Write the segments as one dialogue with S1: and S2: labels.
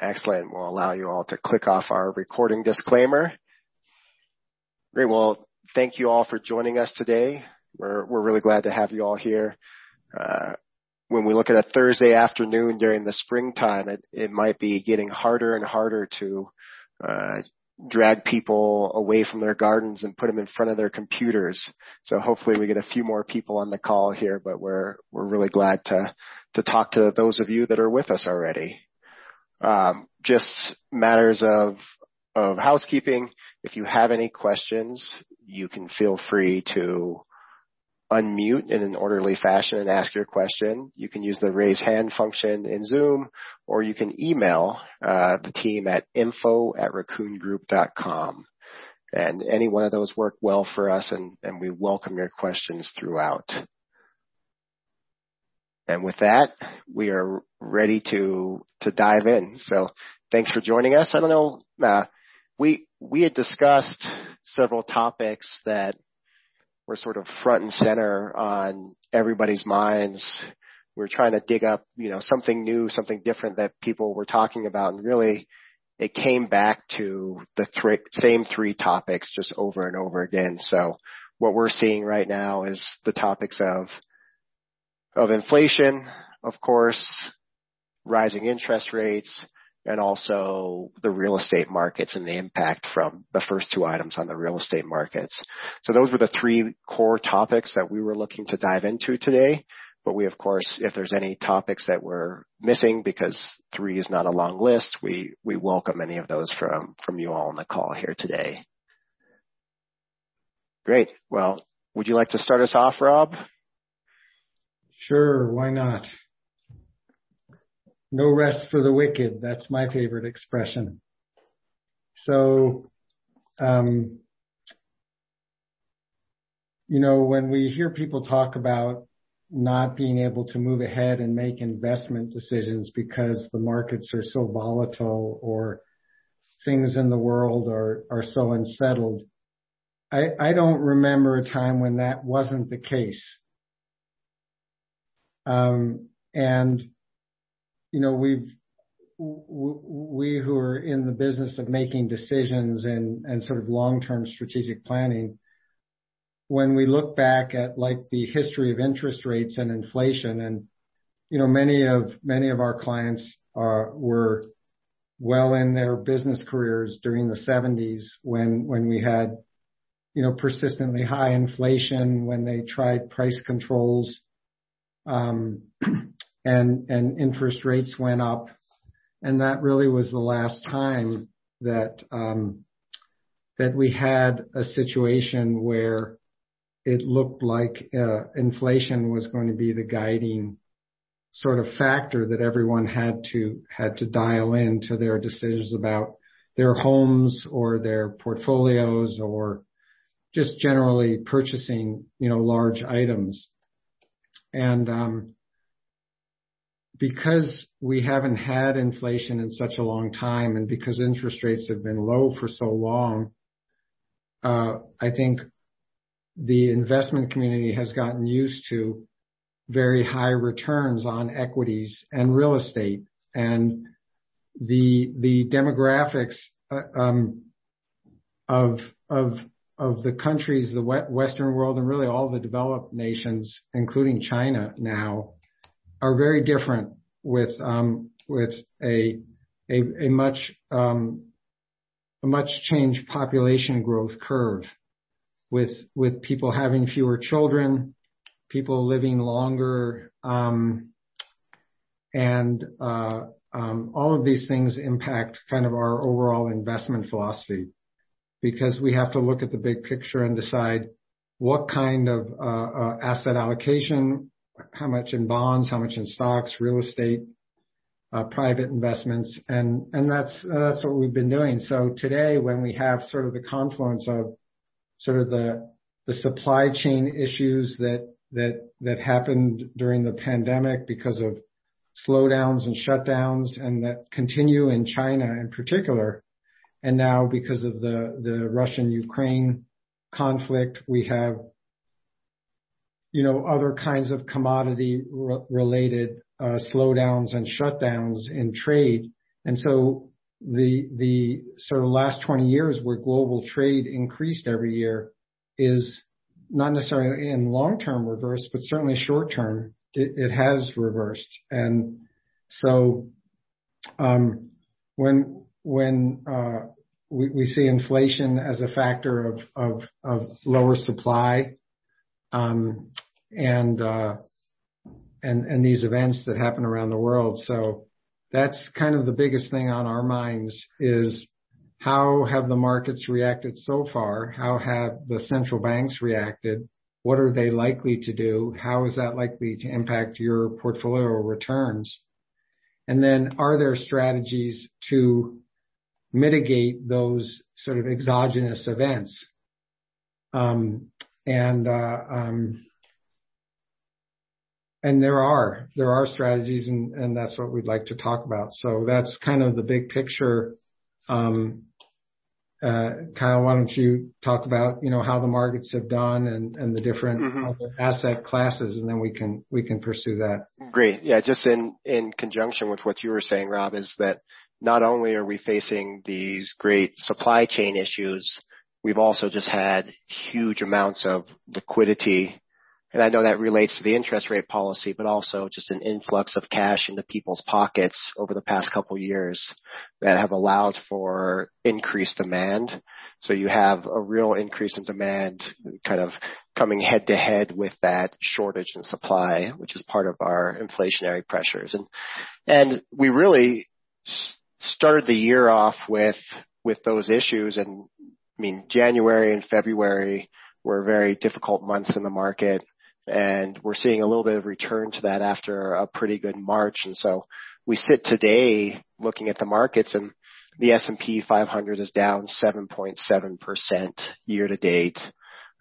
S1: Excellent. We'll allow you all to click off our recording disclaimer. Great. Well, thank you all for joining us today. We're we're really glad to have you all here. Uh, when we look at a Thursday afternoon during the springtime, it might be getting harder and harder to uh, drag people away from their gardens and put them in front of their computers. So hopefully we get a few more people on the call here, but we're we're really glad to to talk to those of you that are with us already. Um, just matters of of housekeeping. If you have any questions, you can feel free to unmute in an orderly fashion and ask your question. You can use the raise hand function in Zoom, or you can email uh, the team at info@raccoongroup.com. And any one of those work well for us, and we welcome your questions throughout. And with that, we are ready to to dive in. So thanks for joining us. I don't know, uh, we we had discussed several topics that were sort of front and center on everybody's minds. We're trying to dig up, you know, something new, something different that people were talking about, and really it came back to the same three topics just over and over again. So what we're seeing right now is the topics of inflation, of course, rising interest rates, and also the real estate markets and the impact from the first two items on the real estate markets. So those were the three core topics that we were looking to dive into today. But we of course, if there's any topics that we're missing because three is not a long list, we we welcome any of those from you all on the call here today. Great. Well, would you like to start us off, Rob?
S2: Sure. Why not? No rest for the wicked. That's my favorite expression. So, um, you know, when we hear people talk about not being able to move ahead and make investment decisions because the markets are so volatile or things in the world are are so unsettled, I, I don't remember a time when that wasn't the case. Um, you know, we've we who are in the business of making decisions and and sort of long-term strategic planning, when we look back at, like, the history of interest rates and inflation and, you know, many of many of our clients were well in their business careers during the seventies when when we had, you know, persistently high inflation, when they tried price controls, and and interest rates went up. And that really was the last time that um that we had a situation where it looked like uh inflation was going to be the guiding sort of factor that everyone had to had to dial into their decisions about their homes or their portfolios or just generally purchasing, you know, large items. Because we haven't had inflation in such a long time, and because interest rates have been low for so long, uh, I think the investment community has gotten used to very high returns on equities and real estate. And the the demographics uh, um, of of the countries, the Western world, and really all the developed nations, including China now, are very different with um, with a a, a much um, changed population growth curve with with people having fewer children, people living longer, um, and uh, um, all of these things impact kind of our overall investment philosophy. Because we have to look at the big picture and decide what kind of uh asset allocation, how much in bonds, how much in stocks, real estate, uh private investments, and and that's, that's what we've been doing. So today, when we have sort of the confluence of sort of the the supply chain issues that that that happened during the pandemic because of slowdowns and shutdowns, and that continue in China in particular, and now because of the the Russian-Ukraine conflict, we have, you know, other kinds of commodity related slowdowns and shutdowns in trade. And so the, the sort of last 20 years where global trade increased every year is not necessarily in long-term reverse, but certainly short-term, it, it has reversed. And so, um, when, when, uh, we, we see inflation as a factor of, lower supply, um, and, uh, and, and these events that happen around the world. So that's kind of the biggest thing on our minds is how have the markets reacted so far? How have the central banks reacted? What are they likely to do? How is that likely to impact your portfolio returns? And then are there strategies to mitigate those sort of exogenous events? Um, and, uh, um, and there are, there are strategies and, and that's what we'd like to talk about. So that's kind of the big picture. Um, uh, Kyle, why don't you talk about, you know, how the markets have done and, and the different mm-hmm. asset classes, and then we can, we can pursue that.
S1: Great. Yeah, just in, in conjunction with what you were saying, Rob, is that not only are we facing these great supply chain issues, we've also just had huge amounts of liquidity and I know that relates to the interest rate policy, but also just an influx of cash into people's pockets over the past couple of years that have allowed for increased demand. So you have a real increase in demand kind of coming head to head with that shortage in supply, which is part of our inflationary pressures. And, and we really started the year off with, with those issues. And I mean, January and February were very difficult months in the market and we're seeing a little bit of return to that after a pretty good March. And so we sit today looking at the markets and the S&P 500 is down 7.7% year to date.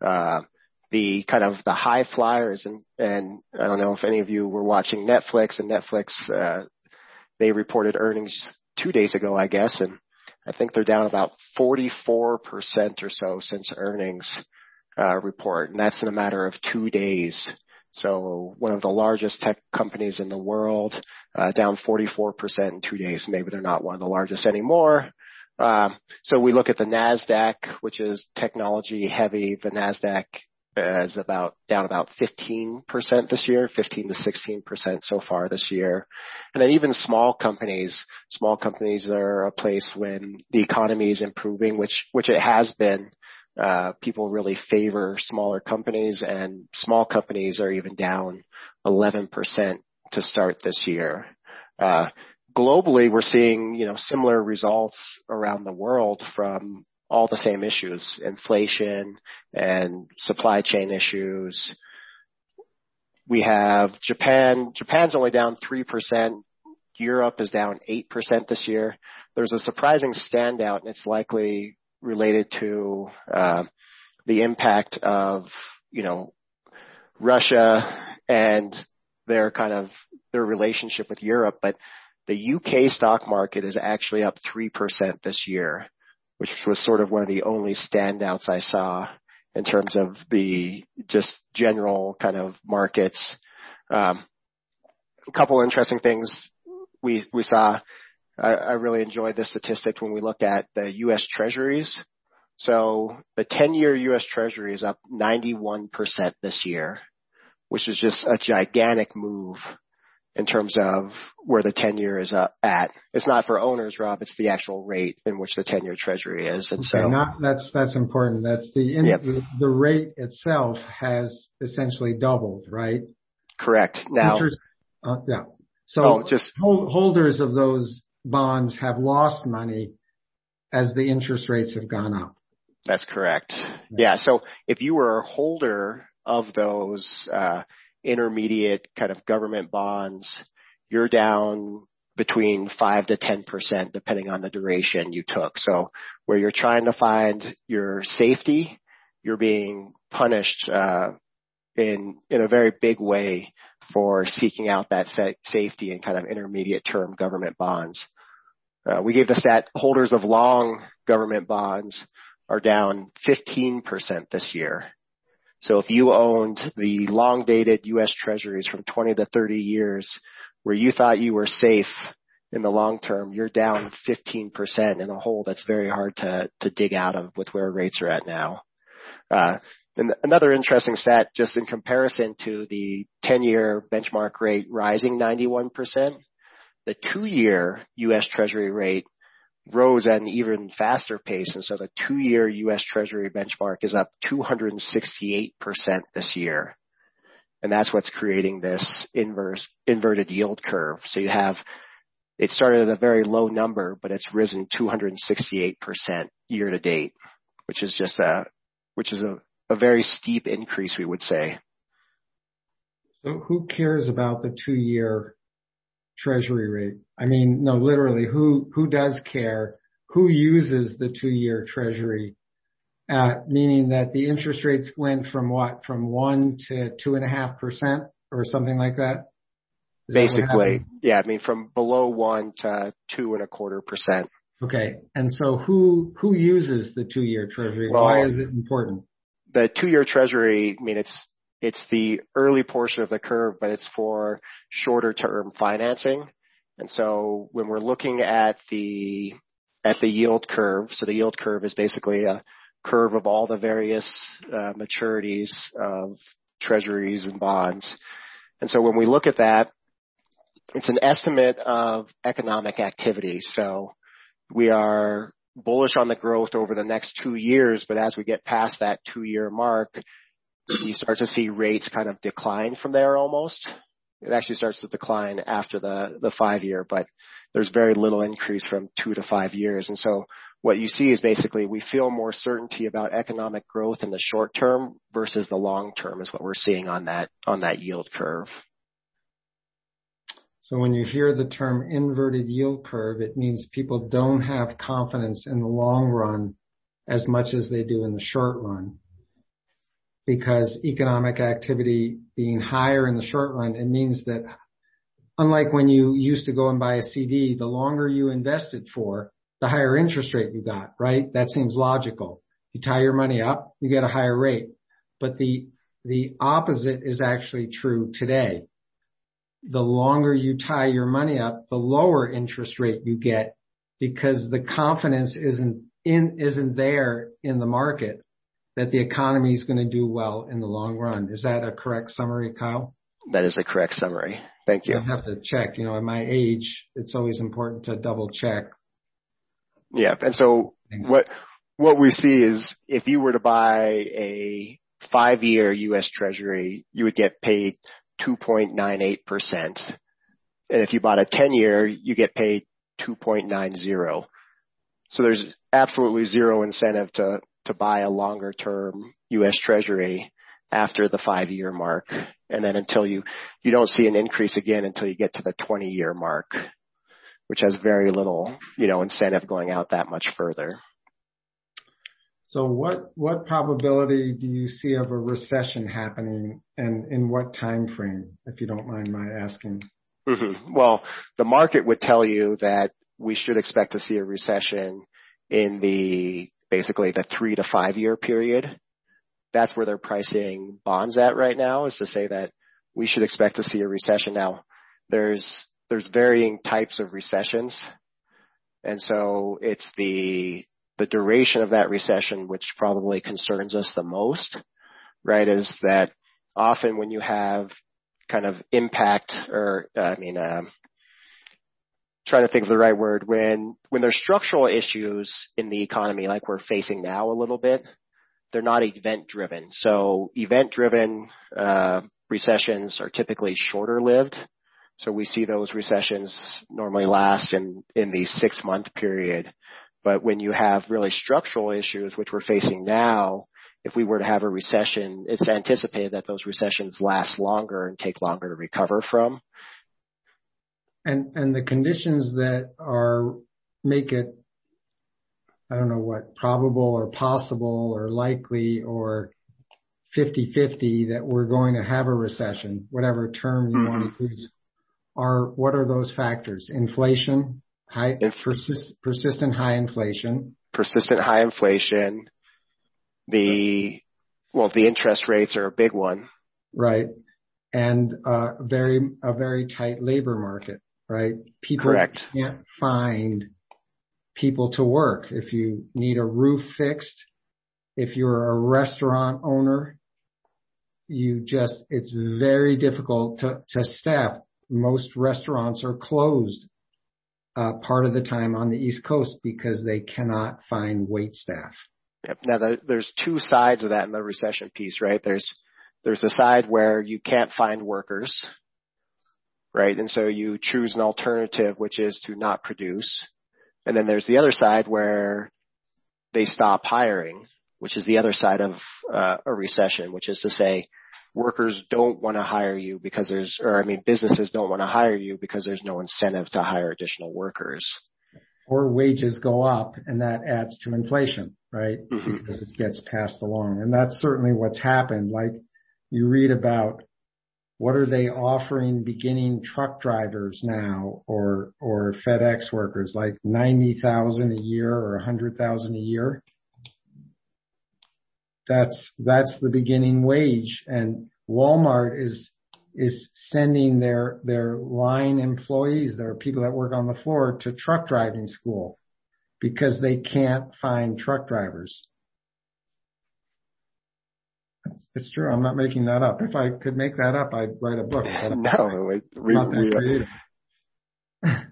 S1: Uh, the kind of the high flyers and, and I don't know if any of you were watching Netflix and Netflix, uh, they reported earnings two days ago, I guess, and I think they're down about 44% or so since earnings uh, report, and that's in a matter of two days. So one of the largest tech companies in the world, uh, down 44% in two days. Maybe they're not one of the largest anymore. Uh, so we look at the Nasdaq, which is technology heavy. The Nasdaq is about down about 15% this year, 15 to 16% so far this year. And then even small companies, small companies are a place when the economy is improving, which, which it has been uh, people really favor smaller companies and small companies are even down 11% to start this year. Uh, globally, we're seeing, you know, similar results around the world from all the same issues, inflation and supply chain issues. We have Japan. Japan's only down 3%. Europe is down 8% this year. There's a surprising standout and it's likely related to uh, the impact of you know Russia and their kind of their relationship with Europe, but the UK stock market is actually up 3% this year, which was sort of one of the only standouts I saw in terms of the just general kind of markets. Um, a couple interesting things we, we saw I, I really enjoyed this statistic when we looked at the U.S. Treasuries. So the 10-year U.S. Treasury is up 91% this year, which is just a gigantic move in terms of where the 10-year is uh, at. It's not for owners, Rob. It's the actual rate in which the 10-year Treasury is, and so
S2: okay, not, that's that's important. That's the, in, yep. the the rate itself has essentially doubled, right?
S1: Correct. Now, Interest,
S2: uh, yeah. So oh, just holders of those bonds have lost money as the interest rates have gone up.
S1: That's correct. Yeah. So if you were a holder of those uh, intermediate kind of government bonds, you're down between five to ten percent, depending on the duration you took. So where you're trying to find your safety, you're being punished uh, in in a very big way for seeking out that safety in kind of intermediate term government bonds. Uh, we gave the stat holders of long government bonds are down 15% this year. So if you owned the long dated U.S. treasuries from 20 to 30 years where you thought you were safe in the long term, you're down 15% in a hole that's very hard to, to dig out of with where rates are at now. Uh, and another interesting stat, just in comparison to the 10-year benchmark rate rising 91%, the two-year U.S. Treasury rate rose at an even faster pace. And so the two-year U.S. Treasury benchmark is up 268% this year. And that's what's creating this inverse, inverted yield curve. So you have it started at a very low number, but it's risen 268% year to date, which is just a, which is a, a very steep increase, we would say.
S2: So who cares about the two year treasury rate? I mean, no, literally, who, who does care? Who uses the two year treasury? Uh, meaning that the interest rates went from what? From one to two and a half percent or something like that?
S1: Basically, yeah. I mean, from below one to two and a quarter percent.
S2: Okay. And so who, who uses the two-year treasury? Well, Why is it important?
S1: The two-year treasury, I mean, it's, it's the early portion of the curve, but it's for shorter term financing. And so when we're looking at the, at the yield curve, so the yield curve is basically a curve of all the various uh, maturities of treasuries and bonds. And so when we look at that, it's an estimate of economic activity. So we are bullish on the growth over the next two years, but as we get past that two-year mark, you start to see rates kind of decline from there almost. It actually starts to decline after the, the five year, but there's very little increase from two to five years. And so what you see is basically we feel more certainty about economic growth in the short term versus the long term is what we're seeing on that, on that yield curve.
S2: So when you hear the term inverted yield curve, it means people don't have confidence in the long run as much as they do in the short run. Because economic activity being higher in the short run, it means that unlike when you used to go and buy a CD, the longer you invested for, the higher interest rate you got, right? That seems logical. You tie your money up, you get a higher rate. But the, the opposite is actually true today the longer you tie your money up, the lower interest rate you get because the confidence isn't in, isn't there in the market that the economy is going to do well in the long run. Is that a correct summary, Kyle?
S1: That is a correct summary. Thank you.
S2: I have to check. You know, at my age, it's always important to double check.
S1: Yeah. And so Thanks. what, what we see is if you were to buy a five year U.S. treasury, you would get paid 2.98%. And if you bought a 10 year, you get paid 2.90. So there's absolutely zero incentive to, to buy a longer term U.S. treasury after the five year mark. And then until you, you don't see an increase again until you get to the 20 year mark, which has very little, you know, incentive going out that much further.
S2: So what, what probability do you see of a recession happening and in what time frame, if you don't mind my asking?
S1: Mm-hmm. Well, the market would tell you that we should expect to see a recession in the basically the three to five year period. That's where they're pricing bonds at right now is to say that we should expect to see a recession. Now there's, there's varying types of recessions. And so it's the, the duration of that recession, which probably concerns us the most, right, is that often when you have kind of impact or, I mean, um, trying to think of the right word, when, when there's structural issues in the economy like we're facing now a little bit, they're not event driven. So event driven, uh, recessions are typically shorter lived. So we see those recessions normally last in, in the six month period. But when you have really structural issues, which we're facing now, if we were to have a recession, it's anticipated that those recessions last longer and take longer to recover from.
S2: And, and the conditions that are, make it, I don't know what, probable or possible or likely or 50-50 that we're going to have a recession, whatever term you mm-hmm. want to use, are, what are those factors? Inflation, High, persist, persistent high inflation.
S1: Persistent high inflation. The, well, the interest rates are a big one.
S2: Right. And, uh, very, a very tight labor market. Right? People
S1: Correct.
S2: can't find people to work. If you need a roof fixed, if you're a restaurant owner, you just, it's very difficult to, to staff. Most restaurants are closed uh, part of the time on the East Coast because they cannot find wait staff.
S1: Yep. Now there's two sides of that in the recession piece, right? There's there's the side where you can't find workers, right? And so you choose an alternative, which is to not produce. And then there's the other side where they stop hiring, which is the other side of uh, a recession, which is to say workers don't want to hire you because there's, or I mean, businesses don't want to hire you because there's no incentive to hire additional workers.
S2: Or wages go up and that adds to inflation, right?
S1: Mm-hmm.
S2: Because it gets passed along. And that's certainly what's happened. Like you read about what are they offering beginning truck drivers now or, or FedEx workers like 90,000 a year or 100,000 a year? That's, that's the beginning wage and Walmart is, is sending their, their line employees, their people that work on the floor to truck driving school because they can't find truck drivers. It's true. I'm not making that up. If I could make that up, I'd write a book.
S1: no, we, we,
S2: not that creative.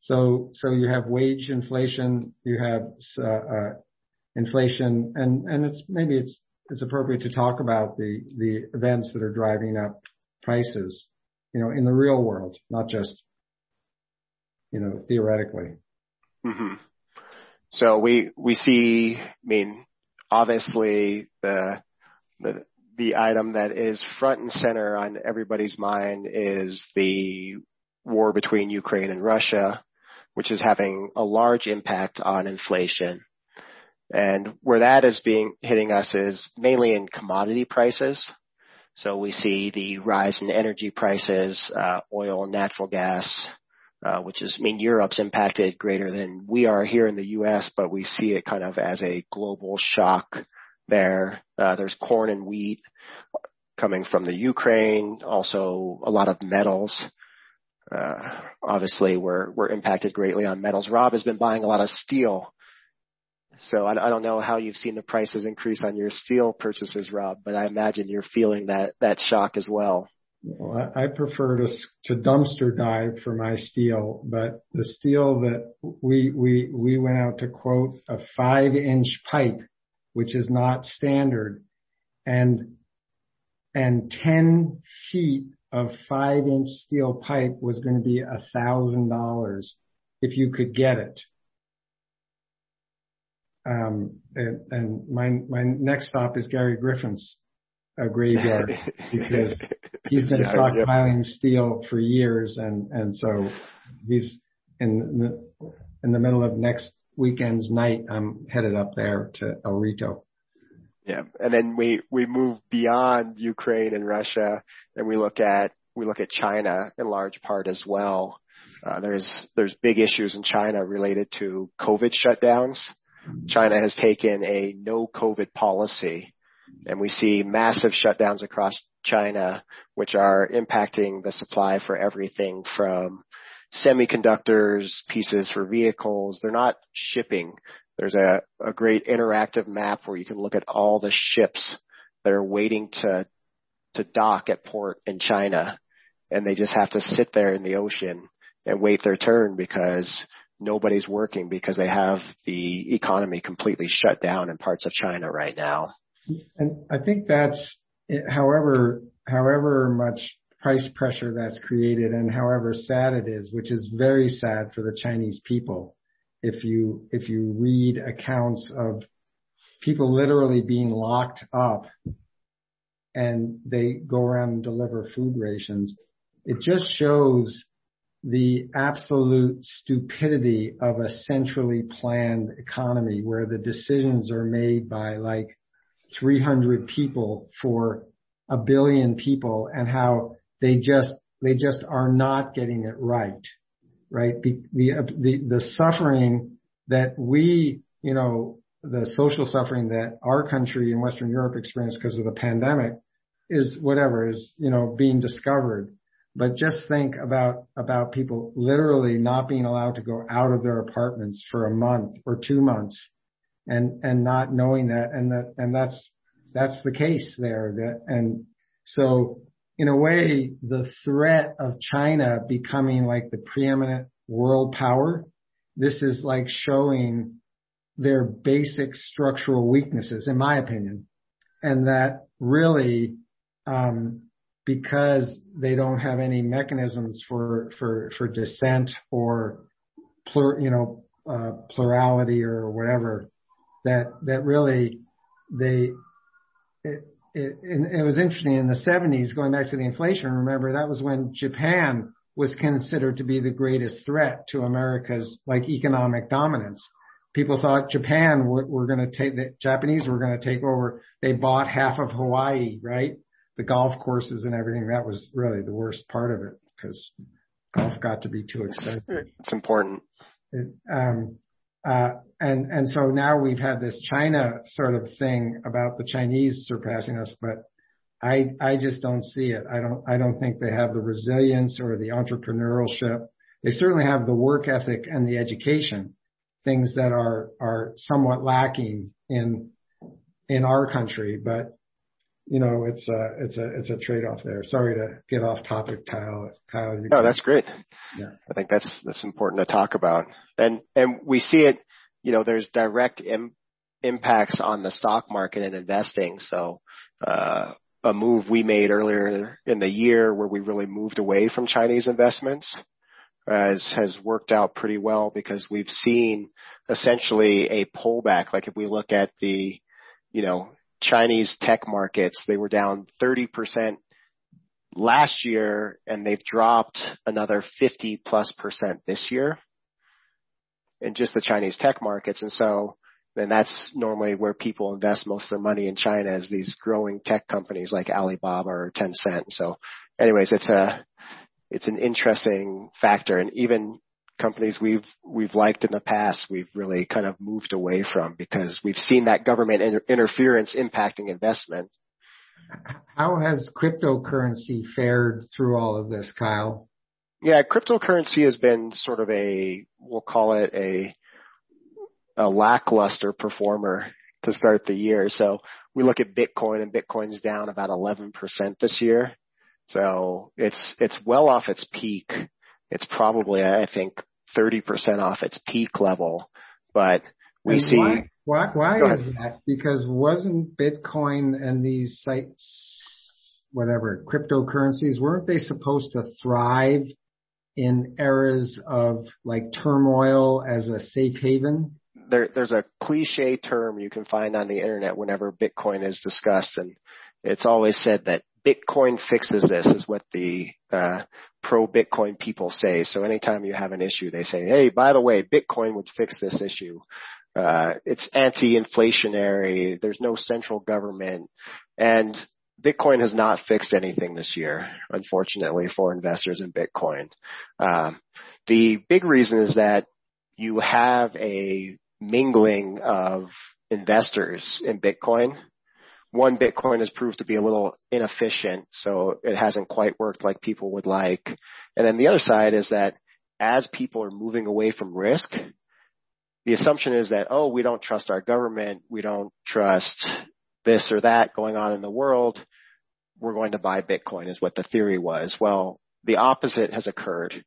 S2: so, so you have wage inflation, you have uh, uh, inflation, and and it's maybe it's it's appropriate to talk about the the events that are driving up prices, you know, in the real world, not just you know theoretically.
S1: Mm-hmm. So we we see, I mean, obviously the the the item that is front and center on everybody's mind is the war between Ukraine and Russia, which is having a large impact on inflation. And where that is being hitting us is mainly in commodity prices. So we see the rise in energy prices, uh, oil and natural gas, uh, which is, I mean, Europe's impacted greater than we are here in the U.S., but we see it kind of as a global shock there. Uh, there's corn and wheat coming from the Ukraine, also a lot of metals. Uh, obviously we're, we're impacted greatly on metals. Rob has been buying a lot of steel. So I, I don't know how you've seen the prices increase on your steel purchases, Rob, but I imagine you're feeling that, that shock as well.
S2: Well, I prefer to, to dumpster dive for my steel, but the steel that we, we, we went out to quote a five inch pipe, which is not standard and, and 10 feet of five inch steel pipe was going to be a thousand dollars if you could get it. Um, and, and my, my next stop is Gary Griffin's a graveyard because he's been yeah, stockpiling yep. steel for years and, and so he's in the, in the middle of next weekend's night. I'm headed up there to El Rito.
S1: Yeah. And then we, we move beyond Ukraine and Russia and we look at, we look at China in large part as well. Uh, there's, there's big issues in China related to COVID shutdowns. China has taken a no COVID policy and we see massive shutdowns across China, which are impacting the supply for everything from semiconductors, pieces for vehicles. They're not shipping. There's a, a great interactive map where you can look at all the ships that are waiting to, to dock at port in China and they just have to sit there in the ocean and wait their turn because nobody's working because they have the economy completely shut down in parts of China right now.
S2: And I think that's, however, however much price pressure that's created and however sad it is, which is very sad for the Chinese people. If you, if you read accounts of people literally being locked up and they go around and deliver food rations, it just shows the absolute stupidity of a centrally planned economy where the decisions are made by like 300 people for a billion people and how they just, they just are not getting it right. Right. The, the, the suffering that we, you know, the social suffering that our country in Western Europe experienced because of the pandemic is whatever is, you know, being discovered. but just think about, about people literally not being allowed to go out of their apartments for a month or two months and, and not knowing that. And that, and that's, that's the case there. That, and so in a way, the threat of China becoming like the preeminent world power, this is like showing their basic structural weaknesses, in my opinion. And that really, um, because they don't have any mechanisms for, for, for dissent or plur, you know, uh, plurality or whatever, that, that really they, it, it, it was interesting in the 70s, going back to the inflation, remember that was when Japan was considered to be the greatest threat to America's like economic dominance. People thought Japan were, were going to take the Japanese were going to take over. They bought half of Hawaii, right? The golf courses and everything. That was really the worst part of it because golf got to be too expensive.
S1: It's important.
S2: It, um, uh, and, and so now we've had this China sort of thing about the Chinese surpassing us, but I, I just don't see it. I don't, I don't think they have the resilience or the entrepreneurship. They certainly have the work ethic and the education, things that are, are somewhat lacking in, in our country, but you know, it's a, it's a, it's a trade-off there. Sorry to get off topic, Kyle. Kyle.
S1: You no, that's great. Yeah. I think that's, that's important to talk about. And, and we see it, you know, there's direct Im- impacts on the stock market and investing. So, uh, a move we made earlier in the year where we really moved away from Chinese investments has, has worked out pretty well because we've seen essentially a pullback. Like if we look at the, you know, Chinese tech markets, they were down 30% last year and they've dropped another 50 plus percent this year in just the Chinese tech markets. And so then that's normally where people invest most of their money in China is these growing tech companies like Alibaba or Tencent. So anyways, it's a, it's an interesting factor. And even companies we've we've liked in the past, we've really kind of moved away from because we've seen that government inter- interference impacting investment.
S2: How has cryptocurrency fared through all of this, Kyle?
S1: Yeah, cryptocurrency has been sort of a we'll call it a a lackluster performer to start the year. So we look at Bitcoin and Bitcoin's down about 11% this year. So it's, it's well off its peak. It's probably, I think, 30% off its peak level, but we and see.
S2: Why, why, why is that? Because wasn't Bitcoin and these sites, whatever, cryptocurrencies, weren't they supposed to thrive in eras of like turmoil as a safe haven?
S1: There, there's a cliche term you can find on the internet whenever Bitcoin is discussed and it's always said that Bitcoin fixes this is what the uh, pro Bitcoin people say. So anytime you have an issue, they say, "Hey, by the way, Bitcoin would fix this issue." Uh, it's anti-inflationary. There's no central government, and Bitcoin has not fixed anything this year, unfortunately, for investors in Bitcoin. Um, the big reason is that you have a mingling of investors in Bitcoin one, Bitcoin has proved to be a little inefficient, so it hasn't quite worked like people would like. And then the other side is that as people are moving away from risk, the assumption is that, oh, we don't trust our government, we don't trust this or that going on in the world, we're going to buy Bitcoin is what the theory was. Well, the opposite has occurred.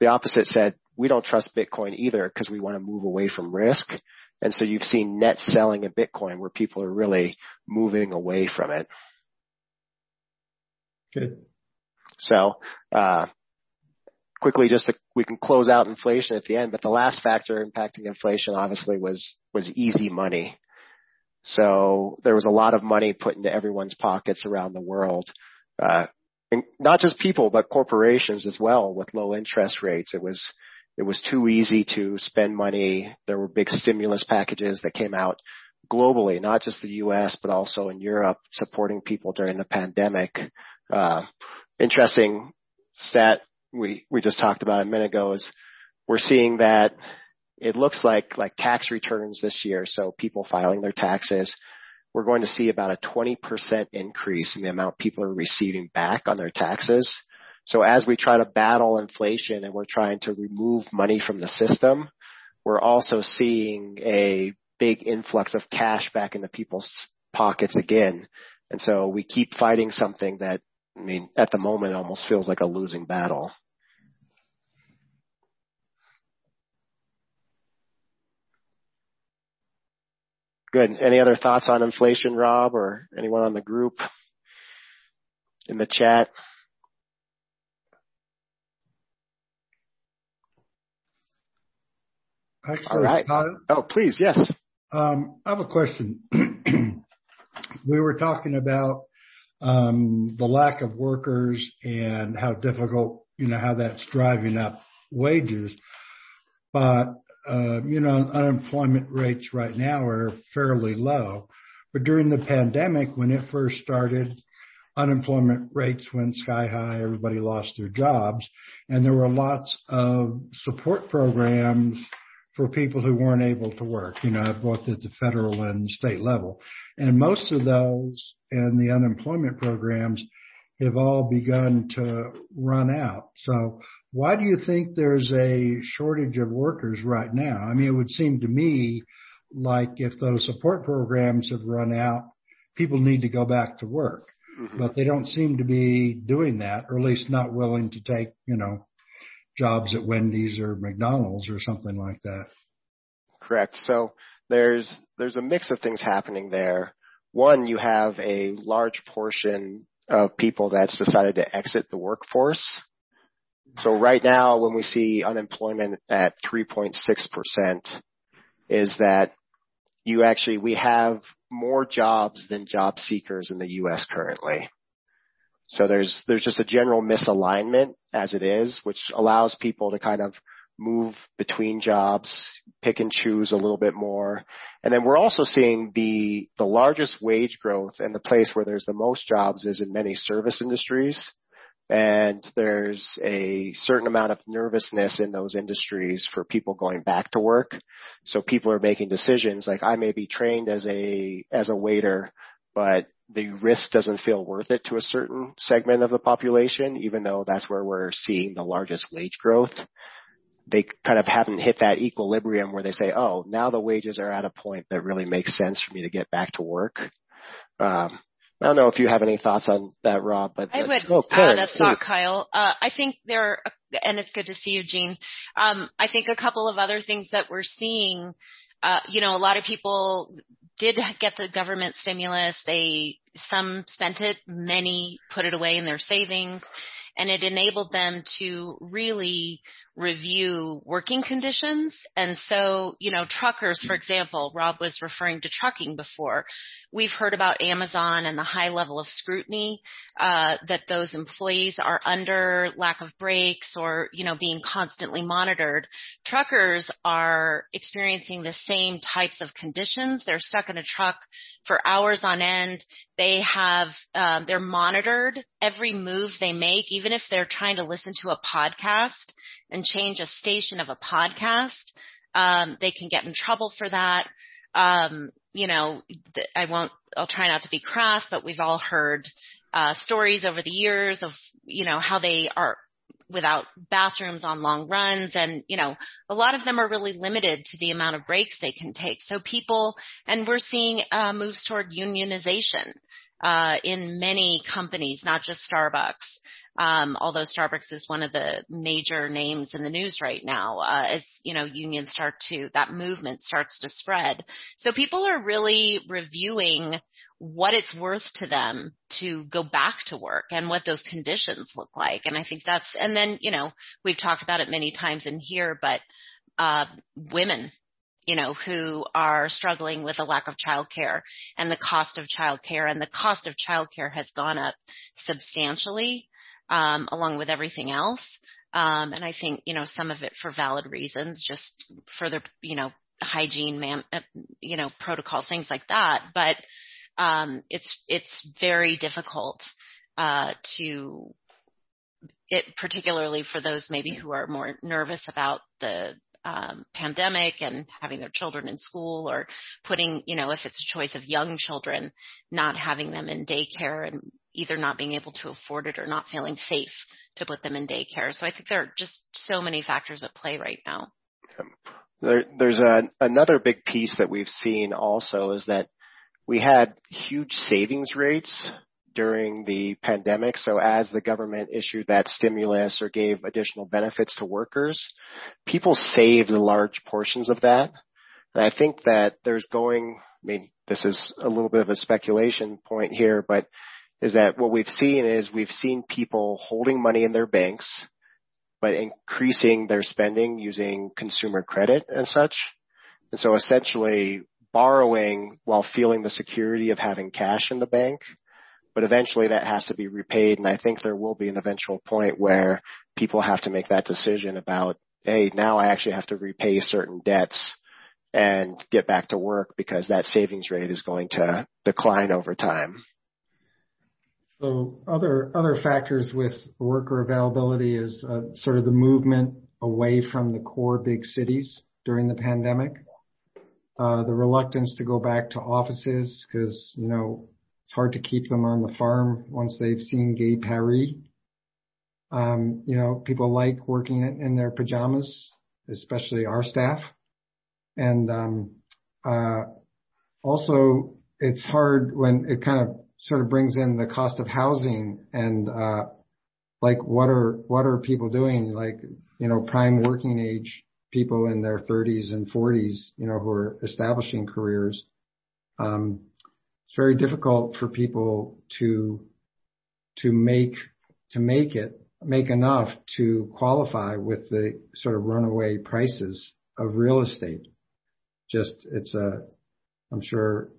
S1: The opposite said, we don't trust Bitcoin either because we want to move away from risk. And so you've seen net selling in Bitcoin where people are really moving away from it.
S2: Good.
S1: So, uh, quickly just to, we can close out inflation at the end, but the last factor impacting inflation obviously was, was easy money. So there was a lot of money put into everyone's pockets around the world. Uh, and not just people, but corporations as well with low interest rates. It was, it was too easy to spend money. There were big stimulus packages that came out globally, not just the U.S., but also in Europe, supporting people during the pandemic. Uh, interesting stat we, we just talked about a minute ago is we're seeing that it looks like, like tax returns this year. So people filing their taxes, we're going to see about a 20% increase in the amount people are receiving back on their taxes. So as we try to battle inflation and we're trying to remove money from the system, we're also seeing a big influx of cash back into people's pockets again. And so we keep fighting something that, I mean, at the moment almost feels like a losing battle. Good. Any other thoughts on inflation, Rob, or anyone on the group in the chat?
S3: Actually,
S1: All right. Oh, please, yes.
S3: um, I have a question. we were talking about um, the lack of workers and how difficult, you know, how that's driving up wages. But uh, you know, unemployment rates right now are fairly low. But during the pandemic, when it first started, unemployment rates went sky high. Everybody lost their jobs and there were lots of support programs for people who weren't able to work, you know, both at the federal and state level. And most of those and the unemployment programs have all begun to run out. So why do you think there's a shortage of workers right now? I mean, it would seem to me like if those support programs have run out, people need to go back to work,
S1: Mm-hmm.
S3: but they don't seem to be doing that, or at least not willing to take, you know, jobs at Wendy's or McDonald's or something like that.
S1: Correct. So there's there's a mix of things happening there. One, you have a large portion of people that's decided to exit the workforce. So right now, when we see unemployment at 3.6%, is that you actually, we have more jobs than job seekers in the U.S. currently. So there's, there's just a general misalignment as it is, which allows people to kind of move between jobs, pick and choose a little bit more. And then we're also seeing the, the largest wage growth and the place where there's the most jobs is in many service industries. And there's a certain amount of nervousness in those industries for people going back to work. So people are making decisions like I may be trained as a, as a waiter, but the risk doesn't feel worth it to a certain segment of the population, even though that's where we're seeing the largest wage growth they kind of haven't hit that equilibrium where they say, oh, now the wages are at a point that really makes sense for me to get back to work. Um, I don't know if you have any thoughts on that, Rob, but
S4: I would
S1: oh, Karen,
S4: add a thought. Kyle. Uh, I think there, are, and it's good to see you, Jean. Um, I think a couple of other things that we're seeing, uh, you know, a lot of people did get the government stimulus. They, some spent it, many put it away in their savings, and it enabled them to really review working conditions. And so, you know, truckers, for example, Rob was referring to trucking before. We've heard about Amazon and the high level of scrutiny, uh, that those employees are under lack of breaks or, you know, being constantly monitored. Truckers are experiencing the same types of conditions. They're stuck in a truck for hours on end. They have, um, they're monitored every move they make, even if they're trying to listen to a podcast and change a station of a podcast. Um, they can get in trouble for that. Um, you know, I won't, I'll try not to be crass, but we've all heard, uh, stories over the years of, you know, how they are without bathrooms on long runs and, you know, a lot of them are really limited to the amount of breaks they can take. So people, and we're seeing, uh, moves toward unionization, uh, in many companies, not just Starbucks um, although Starbucks is one of the major names in the news right now, uh, as you know, unions start to that movement starts to spread. So people are really reviewing what it's worth to them to go back to work and what those conditions look like. And I think that's, and then you know, we've talked about it many times in here, but uh, women you know, who are struggling with a lack of childcare and the cost of childcare and the cost of childcare has gone up substantially um, along with everything else. Um, and I think, you know, some of it for valid reasons, just further, you know, hygiene, man, uh, you know, protocols, things like that. But, um, it's, it's very difficult, uh, to, it, particularly for those maybe who are more nervous about the, um, pandemic and having their children in school or putting, you know, if it's a choice of young children, not having them in daycare and either not being able to afford it or not feeling safe to put them in daycare. So I think there are just so many factors at play right now.
S1: There, there's a, another big piece that we've seen also is that we had huge savings rates during the pandemic. So as the government issued that stimulus or gave additional benefits to workers, people saved large portions of that. And I think that there's going, I mean, this is a little bit of a speculation point here, but is that what we've seen is we've seen people holding money in their banks, but increasing their spending using consumer credit and such. And so essentially borrowing while feeling the security of having cash in the bank. But eventually that has to be repaid. And I think there will be an eventual point where people have to make that decision about, hey, now I actually have to repay certain debts and get back to work because that savings rate is going to decline over time.
S2: So other other factors with worker availability is uh, sort of the movement away from the core big cities during the pandemic. Uh, the reluctance to go back to offices because you know it's hard to keep them on the farm once they've seen Gay Paris. Um, you know, people like working in their pajamas, especially our staff. And um, uh, also, it's hard when it kind of sort of brings in the cost of housing and uh, like what are what are people doing? Like you know, prime working age people in their 30s and 40s, you know, who are establishing careers. Um, it's very difficult for people to to make to make it make enough to qualify with the sort of runaway prices of real estate just it's a I'm sure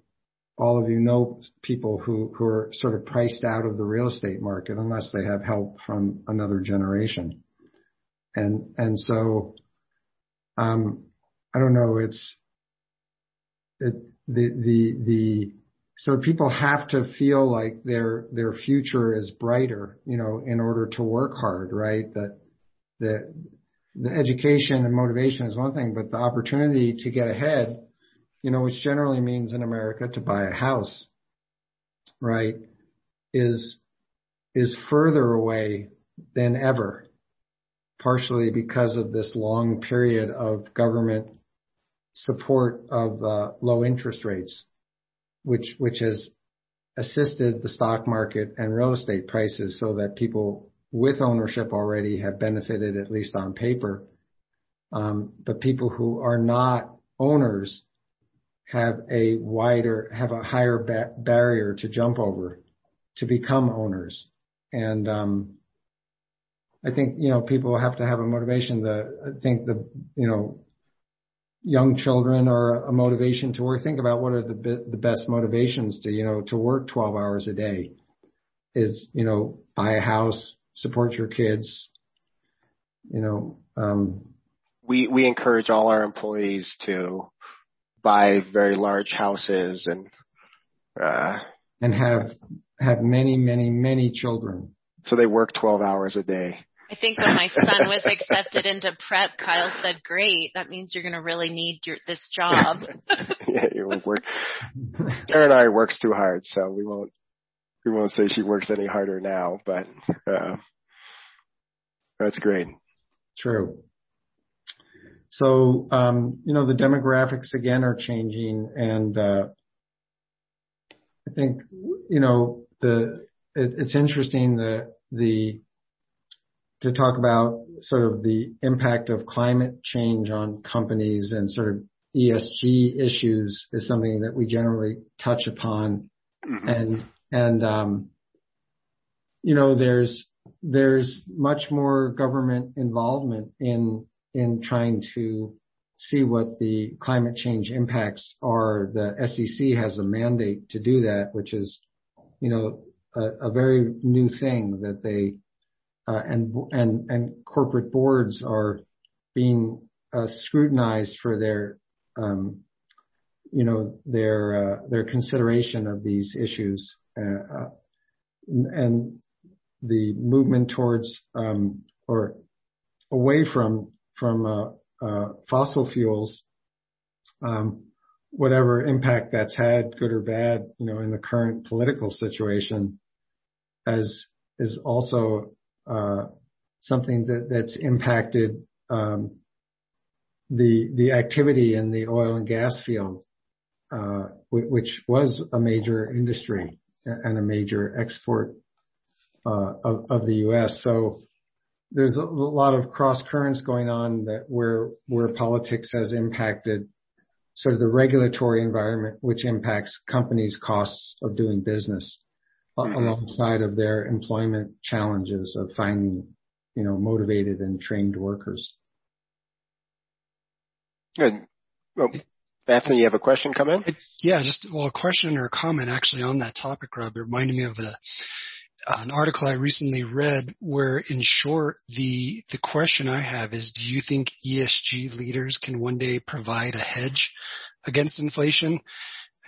S2: all of you know people who who are sort of priced out of the real estate market unless they have help from another generation. And and so um I don't know it's it the the the so people have to feel like their their future is brighter, you know, in order to work hard, right? That the the education and motivation is one thing, but the opportunity to get ahead, you know, which generally means in America to buy a house, right, is, is further away than ever, partially because of this long period of government support of uh, low interest rates, which, which has assisted the stock market and real estate prices so that people with ownership already have benefited, at least on paper. Um, but people who are not owners have a wider, have a higher ba- barrier to jump over to become owners. And, um, I think, you know, people have to have a motivation. The, I think the, you know, young children are a motivation to work. Think about what are the, the best motivations to, you know, to work 12 hours a day is, you know, buy a house, support your kids. You know, um,
S1: we we encourage all our employees to buy very large houses and uh,
S2: and have have many many many children.
S1: So they work 12 hours a day.
S4: I think when my son was accepted into prep, Kyle said, "Great, that means you're going to really need your, this job."
S1: yeah, you will work. Karen and I works too hard, so we won't we won't say she works any harder now, but uh, that's great.
S2: True. So, um, you know, the demographics again are changing and, uh, I think, you know, the, it, it's interesting that the, to talk about sort of the impact of climate change on companies and sort of ESG issues is something that we generally touch upon. Mm-hmm. And and, um, you know, there's, there's much more government involvement in, in trying to see what the climate change impacts are. The SEC has a mandate to do that, which is, you know, a, a very new thing that they, and, and, and corporate boards are being uh, scrutinized for their, um, you know, their, uh, their consideration of these issues. Uh, and the movement towards um, or away from from uh, fossil fuels, um, whatever impact that's had, good or bad, you know, in the current political situation, as is also Uh, something that's impacted um, the the activity in the oil and gas field, uh, which was a major industry and a major export uh, of the U.S. So there's a lot of cross currents going on that where where politics has impacted sort of the regulatory environment, which impacts companies' costs of doing business Mm-hmm. alongside of their employment challenges of finding, you know, motivated and trained workers.
S1: Good. Well, Anthony, you have a question come in?
S5: Yeah, just well, a question or a comment actually on that topic, Rob. It reminded me of a an article I recently read where in short the the question I have is do you think ESG leaders can one day provide a hedge against inflation?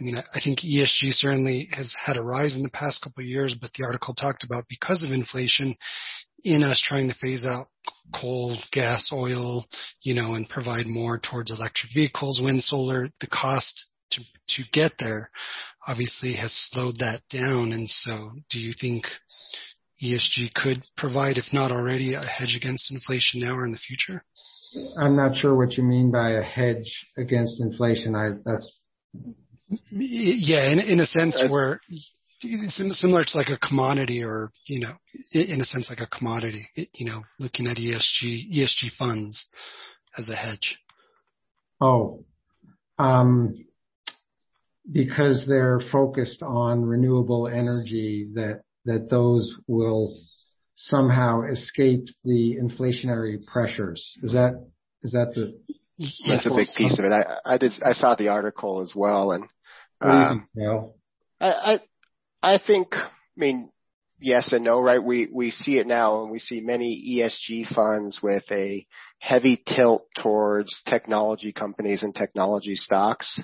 S5: I mean, I think ESG certainly has had a rise in the past couple of years, but the article talked about because of inflation in us trying to phase out coal, gas, oil, you know, and provide more towards electric vehicles, wind, solar, the cost to to get there obviously has slowed that down. And so do you think ESG could provide, if not already, a hedge against inflation now or in the future?
S2: I'm not sure what you mean by a hedge against inflation. I that's
S5: yeah, in in a sense where similar to like a commodity or, you know, in a sense like a commodity, you know, looking at ESG ESG funds as a hedge.
S2: Oh. Um because they're focused on renewable energy that that those will somehow escape the inflationary pressures. Is that is that the
S1: That's a big piece of it. I I did I saw the article as well and
S2: um, well,
S1: I, I I think I mean yes and no, right? We we see it now and we see many ESG funds with a heavy tilt towards technology companies and technology stocks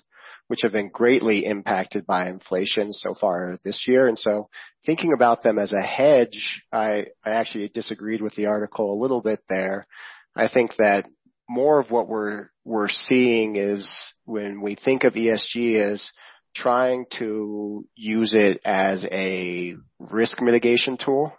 S1: which have been greatly impacted by inflation so far this year. And so thinking about them as a hedge, I, I actually disagreed with the article a little bit there. I think that more of what we're, we're seeing is when we think of ESG as trying to use it as a risk mitigation tool.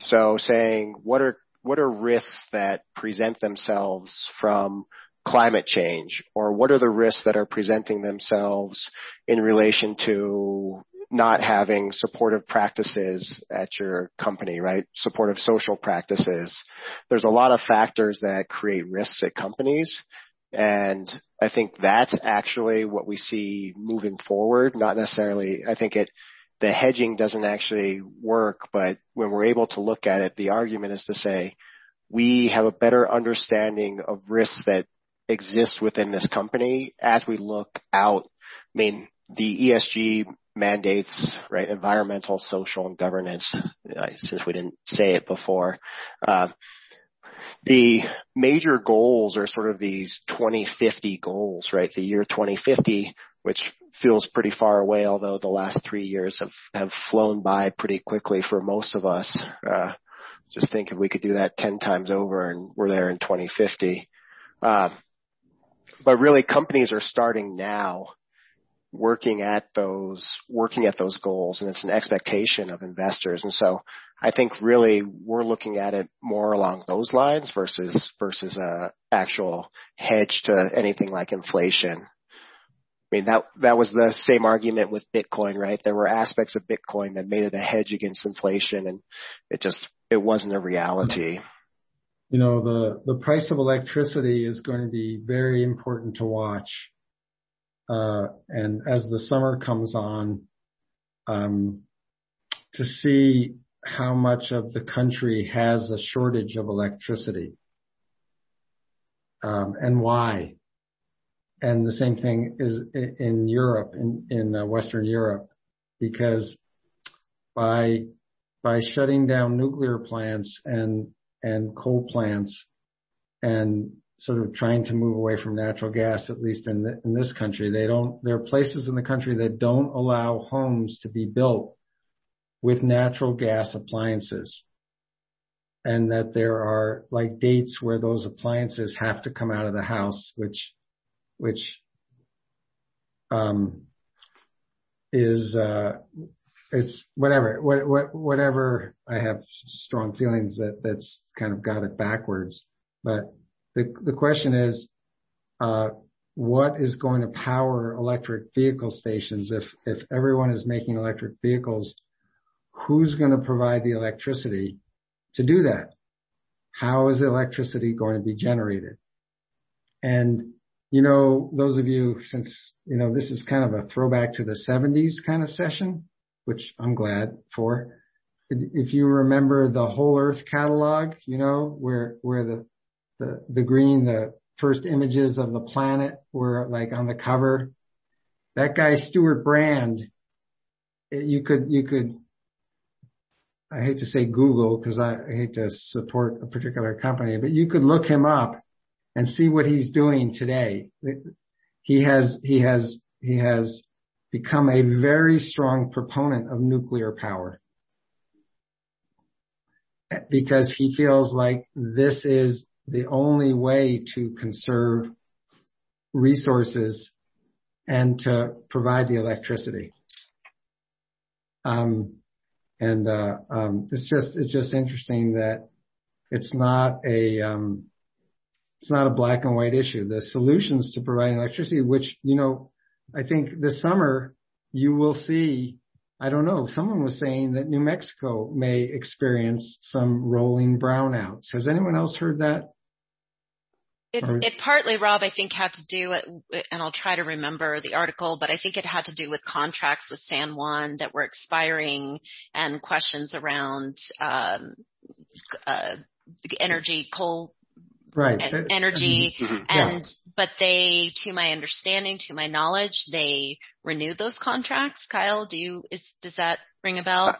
S1: So saying what are, what are risks that present themselves from climate change or what are the risks that are presenting themselves in relation to not having supportive practices at your company, right? Supportive social practices. There's a lot of factors that create risks at companies. And I think that's actually what we see moving forward. Not necessarily, I think it, the hedging doesn't actually work, but when we're able to look at it, the argument is to say, we have a better understanding of risks that exist within this company as we look out. I mean, the ESG mandates, right? Environmental, social, and governance, since we didn't say it before. Uh, the major goals are sort of these 2050 goals, right? The year 2050, which feels pretty far away, although the last three years have, have flown by pretty quickly for most of us. Uh, just think if we could do that 10 times over and we're there in 2050. Uh, but really companies are starting now working at those working at those goals and it's an expectation of investors and so I think really we're looking at it more along those lines versus versus a actual hedge to anything like inflation. I mean that that was the same argument with Bitcoin, right? There were aspects of Bitcoin that made it a hedge against inflation and it just it wasn't a reality
S2: you know, the, the price of electricity is going to be very important to watch. Uh, and as the summer comes on, um, to see how much of the country has a shortage of electricity, um, and why. And the same thing is in Europe, in, in uh, Western Europe, because by, by shutting down nuclear plants and and coal plants and sort of trying to move away from natural gas, at least in, the, in this country. They don't, there are places in the country that don't allow homes to be built with natural gas appliances. And that there are like dates where those appliances have to come out of the house, which, which, um, is, uh, it's whatever, what, what, whatever. I have strong feelings that that's kind of got it backwards. But the the question is, uh, what is going to power electric vehicle stations if if everyone is making electric vehicles? Who's going to provide the electricity to do that? How is electricity going to be generated? And you know, those of you, since, you know, this is kind of a throwback to the 70s kind of session, which I'm glad for. If you remember the Whole Earth catalog, you know, where, where the, the, the green, the first images of the planet were like on the cover. That guy, Stewart Brand, you could, you could, I hate to say Google because I hate to support a particular company, but you could look him up and see what he's doing today. He has, he has, he has become a very strong proponent of nuclear power because he feels like this is the only way to conserve resources and to provide the electricity. Um, and uh, um, it's just it's just interesting that it's not a um, it's not a black and white issue. The solutions to providing electricity, which, you know, I think this summer you will see, I don't know, someone was saying that New Mexico may experience some rolling brownouts. Has anyone else heard that?
S4: It, it partly, Rob, I think had to do, and I'll try to remember the article, but I think it had to do with contracts with San Juan that were expiring and questions around um, uh, energy, coal
S2: right.
S4: and energy mm-hmm. mm-hmm. and yeah. but they to my understanding to my knowledge they renewed those contracts kyle do you is does that ring a bell um,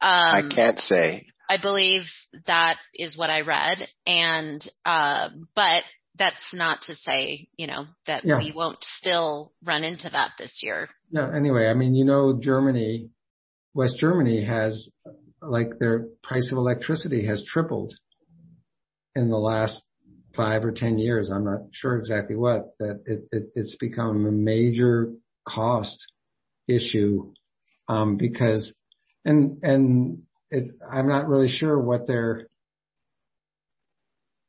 S1: i can't say
S4: i believe that is what i read and uh, but that's not to say you know that yeah. we won't still run into that this year
S2: yeah anyway i mean you know germany west germany has like their price of electricity has tripled in the last five or 10 years, I'm not sure exactly what, that it, it, it's become a major cost issue, um, because, and, and it, I'm not really sure what their,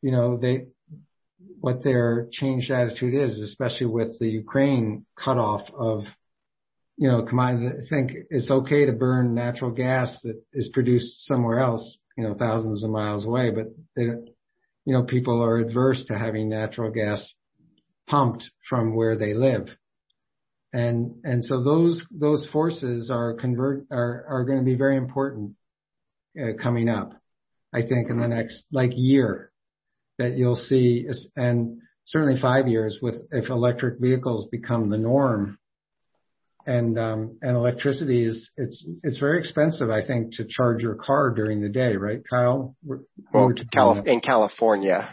S2: you know, they, what their changed attitude is, especially with the Ukraine cutoff of, you know, commodity. I think it's okay to burn natural gas that is produced somewhere else, you know, thousands of miles away, but they you know, people are adverse to having natural gas pumped from where they live. And, and so those, those forces are convert, are, are going to be very important uh, coming up. I think in the next like year that you'll see and certainly five years with if electric vehicles become the norm and um, and electricity is it's it's very expensive, I think, to charge your car during the day, right, Kyle?
S1: We're, well, Calif- in California,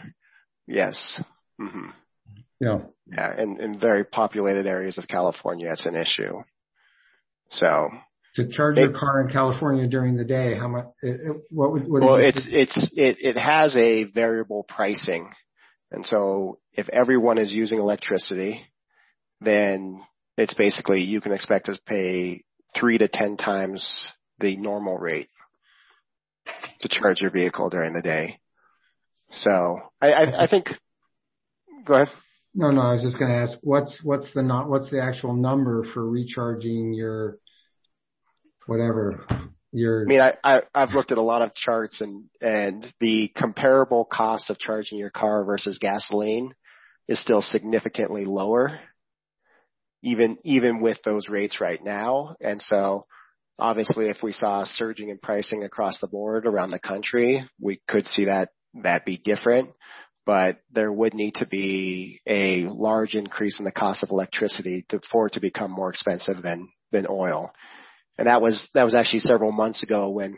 S1: yes. Mm-hmm.
S2: Yeah.
S1: Yeah, in in very populated areas of California, it's an issue. So
S2: to charge your car in California during the day, how much? It, what would? What
S1: well, it's it's it it has a variable pricing, and so if everyone is using electricity, then it's basically you can expect to pay three to ten times the normal rate to charge your vehicle during the day. So I, I, I think. Go ahead.
S2: No, no, I was just going to ask what's what's the not what's the actual number for recharging your whatever your.
S1: I mean, I, I I've looked at a lot of charts and and the comparable cost of charging your car versus gasoline is still significantly lower even even with those rates right now. And so obviously if we saw surging in pricing across the board around the country, we could see that that be different. But there would need to be a large increase in the cost of electricity to, for it to become more expensive than than oil. And that was that was actually several months ago when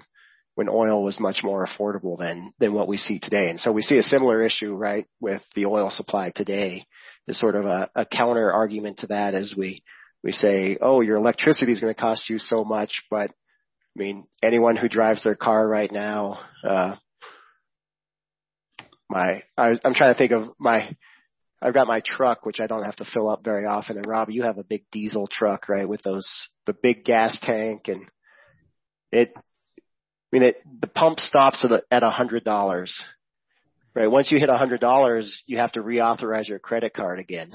S1: when oil was much more affordable than than what we see today. And so we see a similar issue, right, with the oil supply today is sort of a, a counter argument to that as we, we say, oh, your electricity is going to cost you so much, but I mean, anyone who drives their car right now, uh, my, I, I'm trying to think of my, I've got my truck, which I don't have to fill up very often. And Rob, you have a big diesel truck, right? With those, the big gas tank and it, I mean, it, the pump stops at a hundred dollars, right? Once you hit a hundred dollars, you have to reauthorize your credit card again.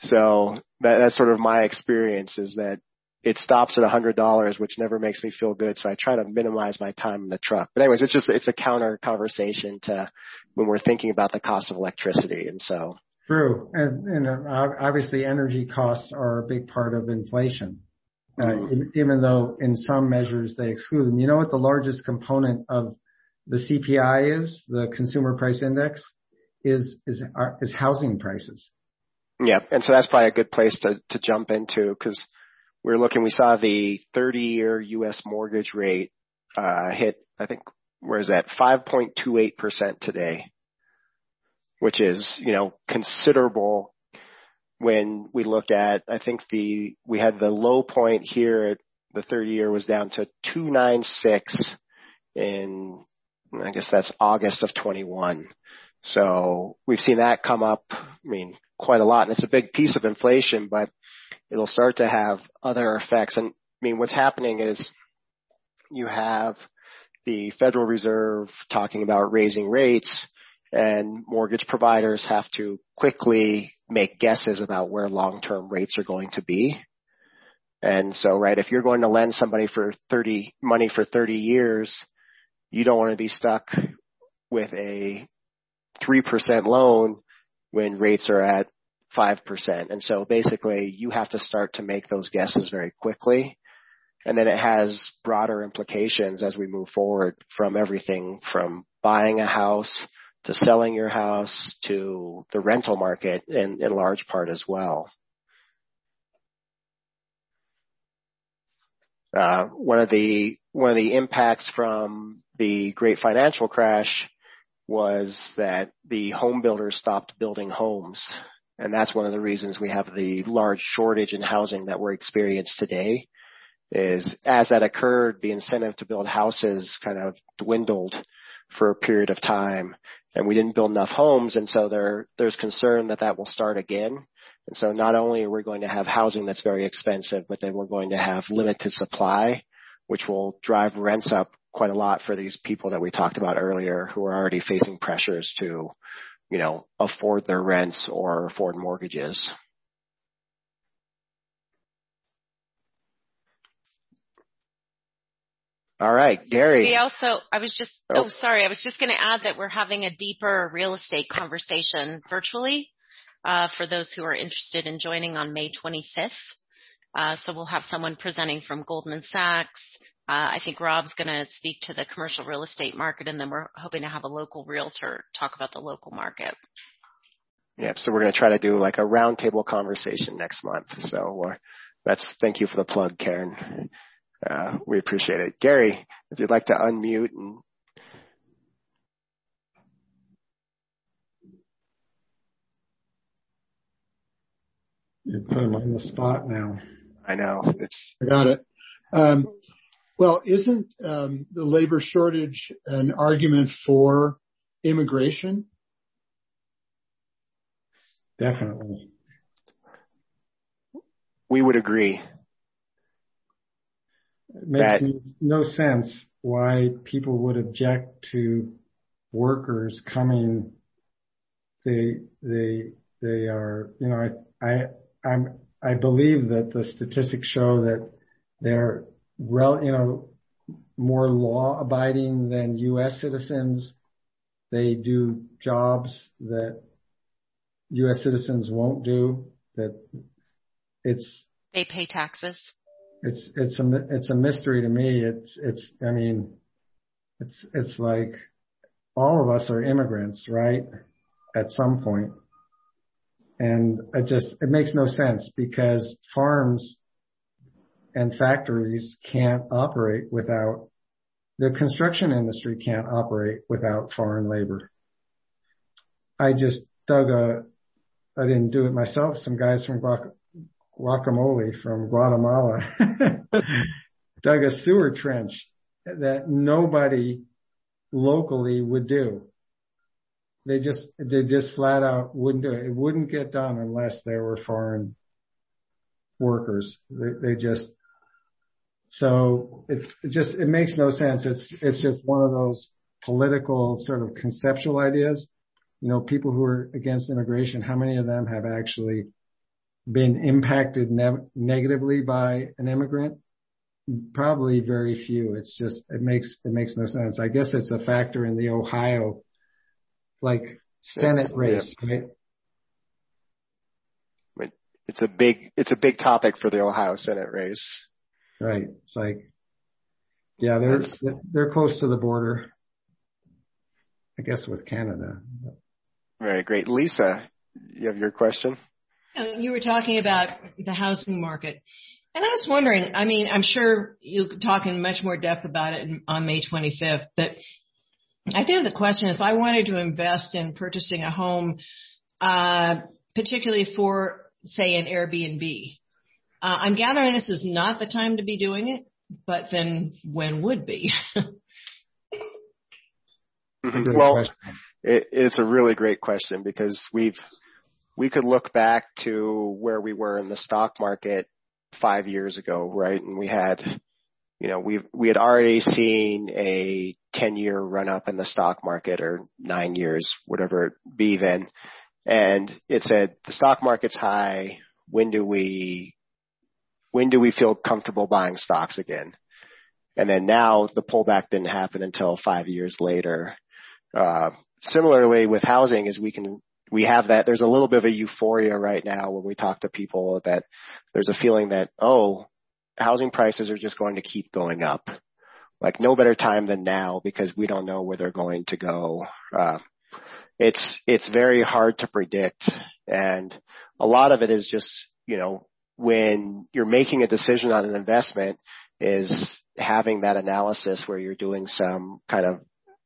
S1: So that, that's sort of my experience is that it stops at a hundred dollars, which never makes me feel good. So I try to minimize my time in the truck. But anyways, it's just, it's a counter conversation to when we're thinking about the cost of electricity. And so.
S2: True. And, and obviously energy costs are a big part of inflation. Uh, mm-hmm. even though in some measures they exclude them. You know what the largest component of the CPI is, the consumer price index, is, is, is housing prices.
S1: Yeah. And so that's probably a good place to, to jump into because we are looking, we saw the 30 year U.S. mortgage rate, uh, hit, I think, where is at 5.28% today, which is, you know, considerable when we look at, I think the, we had the low point here at the 30 year was down to 296 in, I guess that's August of 21. So we've seen that come up, I mean, quite a lot and it's a big piece of inflation, but it'll start to have other effects. And I mean, what's happening is you have the Federal Reserve talking about raising rates and mortgage providers have to quickly make guesses about where long-term rates are going to be. And so, right, if you're going to lend somebody for 30 money for 30 years, you don't want to be stuck with a 3% loan when rates are at 5%. And so basically you have to start to make those guesses very quickly. And then it has broader implications as we move forward from everything from buying a house to selling your house to the rental market in, in large part as well. Uh, one of the one of the impacts from the great financial crash was that the home builders stopped building homes and that's one of the reasons we have the large shortage in housing that we're experiencing today is as that occurred, the incentive to build houses kind of dwindled for a period of time and we didn't build enough homes. And so there, there's concern that that will start again. And so not only are we going to have housing that's very expensive, but then we're going to have limited supply, which will drive rents up quite a lot for these people that we talked about earlier who are already facing pressures to you know, afford their rents or afford mortgages. All right, Gary.
S4: We also, I was just, oh, oh sorry, I was just going to add that we're having a deeper real estate conversation virtually uh, for those who are interested in joining on May 25th. Uh, so we'll have someone presenting from Goldman Sachs, uh, I think Rob's going to speak to the commercial real estate market, and then we're hoping to have a local realtor talk about the local market.
S1: Yep. So we're going to try to do like a roundtable conversation next month. So uh, that's thank you for the plug, Karen. Uh, we appreciate it. Gary, if you'd like to unmute and
S2: You put him on the spot now.
S1: I know. It's.
S3: I got it. Um, well, isn't um, the labor shortage an argument for immigration?
S2: Definitely.
S1: We would agree.
S2: It makes that, no sense why people would object to workers coming. They they they are you know I I I'm I believe that the statistics show that they're rel, you know, more law abiding than U.S. citizens. They do jobs that U.S. citizens won't do. That it's
S4: they pay taxes.
S2: It's it's a it's a mystery to me. It's it's I mean, it's it's like all of us are immigrants, right? At some point, and it just it makes no sense because farms and factories can't operate without the construction industry can't operate without foreign labor. I just dug a, I didn't do it myself. Some guys from guacamole from Guatemala dug a sewer trench that nobody locally would do. They just, they just flat out wouldn't do it. It wouldn't get done unless there were foreign workers. They, they just So it's it just, it makes no sense. It's, it's just one of those political sort of conceptual ideas. You know, people who are against immigration, how many of them have actually been impacted ne- negatively by an immigrant? Probably very few. It's just, it makes, it makes no sense. I guess it's a factor in the Ohio, like Senate race, right?
S1: It's a big, it's a big topic for the Ohio Senate race.
S2: Right. It's like, yeah, they're, they're close to the border. I guess with Canada.
S1: Very great. Lisa, you have your question?
S6: You were talking about the housing market. And I was wondering, I mean, I'm sure you'll talk in much more depth about it on May 25th, but I do have the question, if I wanted to invest in purchasing a home, uh, particularly for, say, an Airbnb, uh, I'm gathering this is not the time to be doing it, but then when would be?
S1: Well, it, it's a really great question because we've we could look back to where we were in the stock market five years ago, right? And we had, you know, we we had already seen a 10 year run up in the stock market or nine years, whatever it be then. And it said the stock market's high. When do we, when do we feel comfortable buying stocks again? And then now the pullback didn't happen until five years later. Uh, similarly with housing is we can we have that there's a little bit of a euphoria right now when we talk to people that there's a feeling that oh housing prices are just going to keep going up. Like no better time than now because we don't know where they're going to go. Uh, it's it's very hard to predict. And a lot of it is just you know when you're making a decision on an investment is having that analysis where you're doing some kind of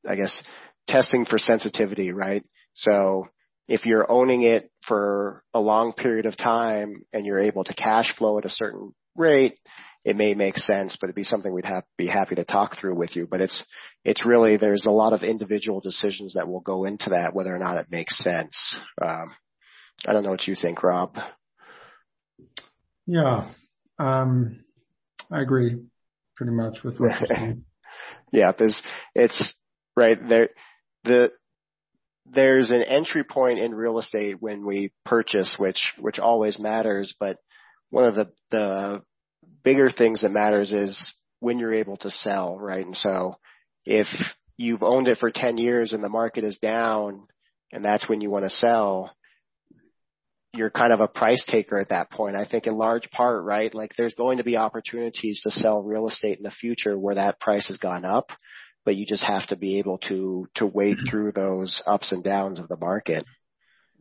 S1: i guess testing for sensitivity, right? So if you're owning it for a long period of time and you're able to cash flow at a certain rate, it may make sense, but it'd be something we'd have, be happy to talk through with you. But it's, it's really, there's a lot of individual decisions that will go into that, whether or not it makes sense. Um, I don't know what you think, Rob.
S2: Yeah. Um, I agree pretty much with what you're saying.
S1: yeah, because it's right there the there's an entry point in real estate when we purchase, which which always matters. But one of the the bigger things that matters is when you're able to sell, right? And so if you've owned it for 10 years and the market is down and that's when you want to sell, you're kind of a price taker at that point. I think in large part, right? Like there's going to be opportunities to sell real estate in the future where that price has gone up but you just have to be able to to wade through those ups and downs of the market.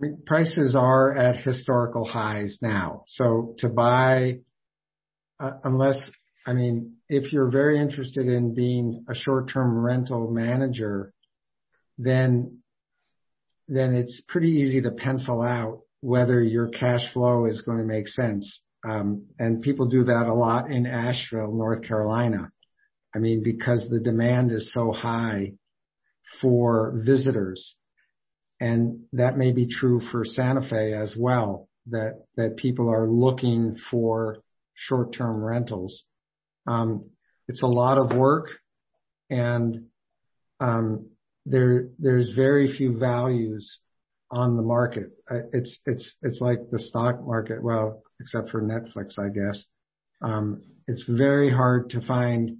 S2: I mean, prices are at historical highs now. So to buy, uh, unless, I mean, if you're very interested in being a short-term rental manager, then, then it's pretty easy to pencil out whether your cash flow is going to make sense. Um, and people do that a lot in Asheville, North Carolina. I mean, because the demand is so high for visitors. And that may be true for Santa Fe as well, that, that people are looking for short-term rentals. Um, it's a lot of work and, um, there, there's very few values on the market. It's, it's, it's like the stock market. Well, except for Netflix, I guess. Um, it's very hard to find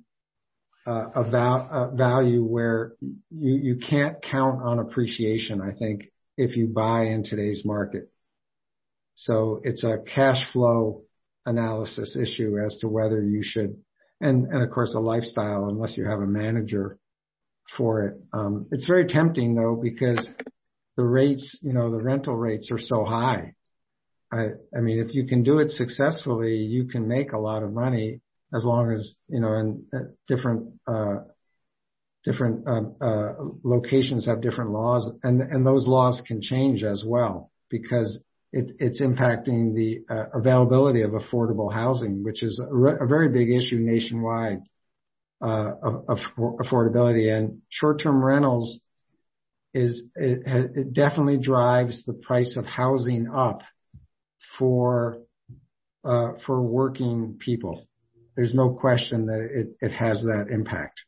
S2: uh, a value where you you can't count on appreciation, I think, if you buy in today's market. So It's a cash flow analysis issue as to whether you should. and and Of course, a lifestyle, unless you have a manager for it. Um, it's very tempting, though, because the rates, you know, the rental rates are so high. I mean, if you can do it successfully, you can make a lot of money as long as, you know, and uh, different, uh, different, um, uh, locations have different laws and, and those laws can change as well because it, it's impacting the uh, availability of affordable housing, which is a, re- a very big issue nationwide, uh, of, of affordability. And short-term rentals is, it, it definitely drives the price of housing up for, uh, for working people there's no question that it, it has that impact.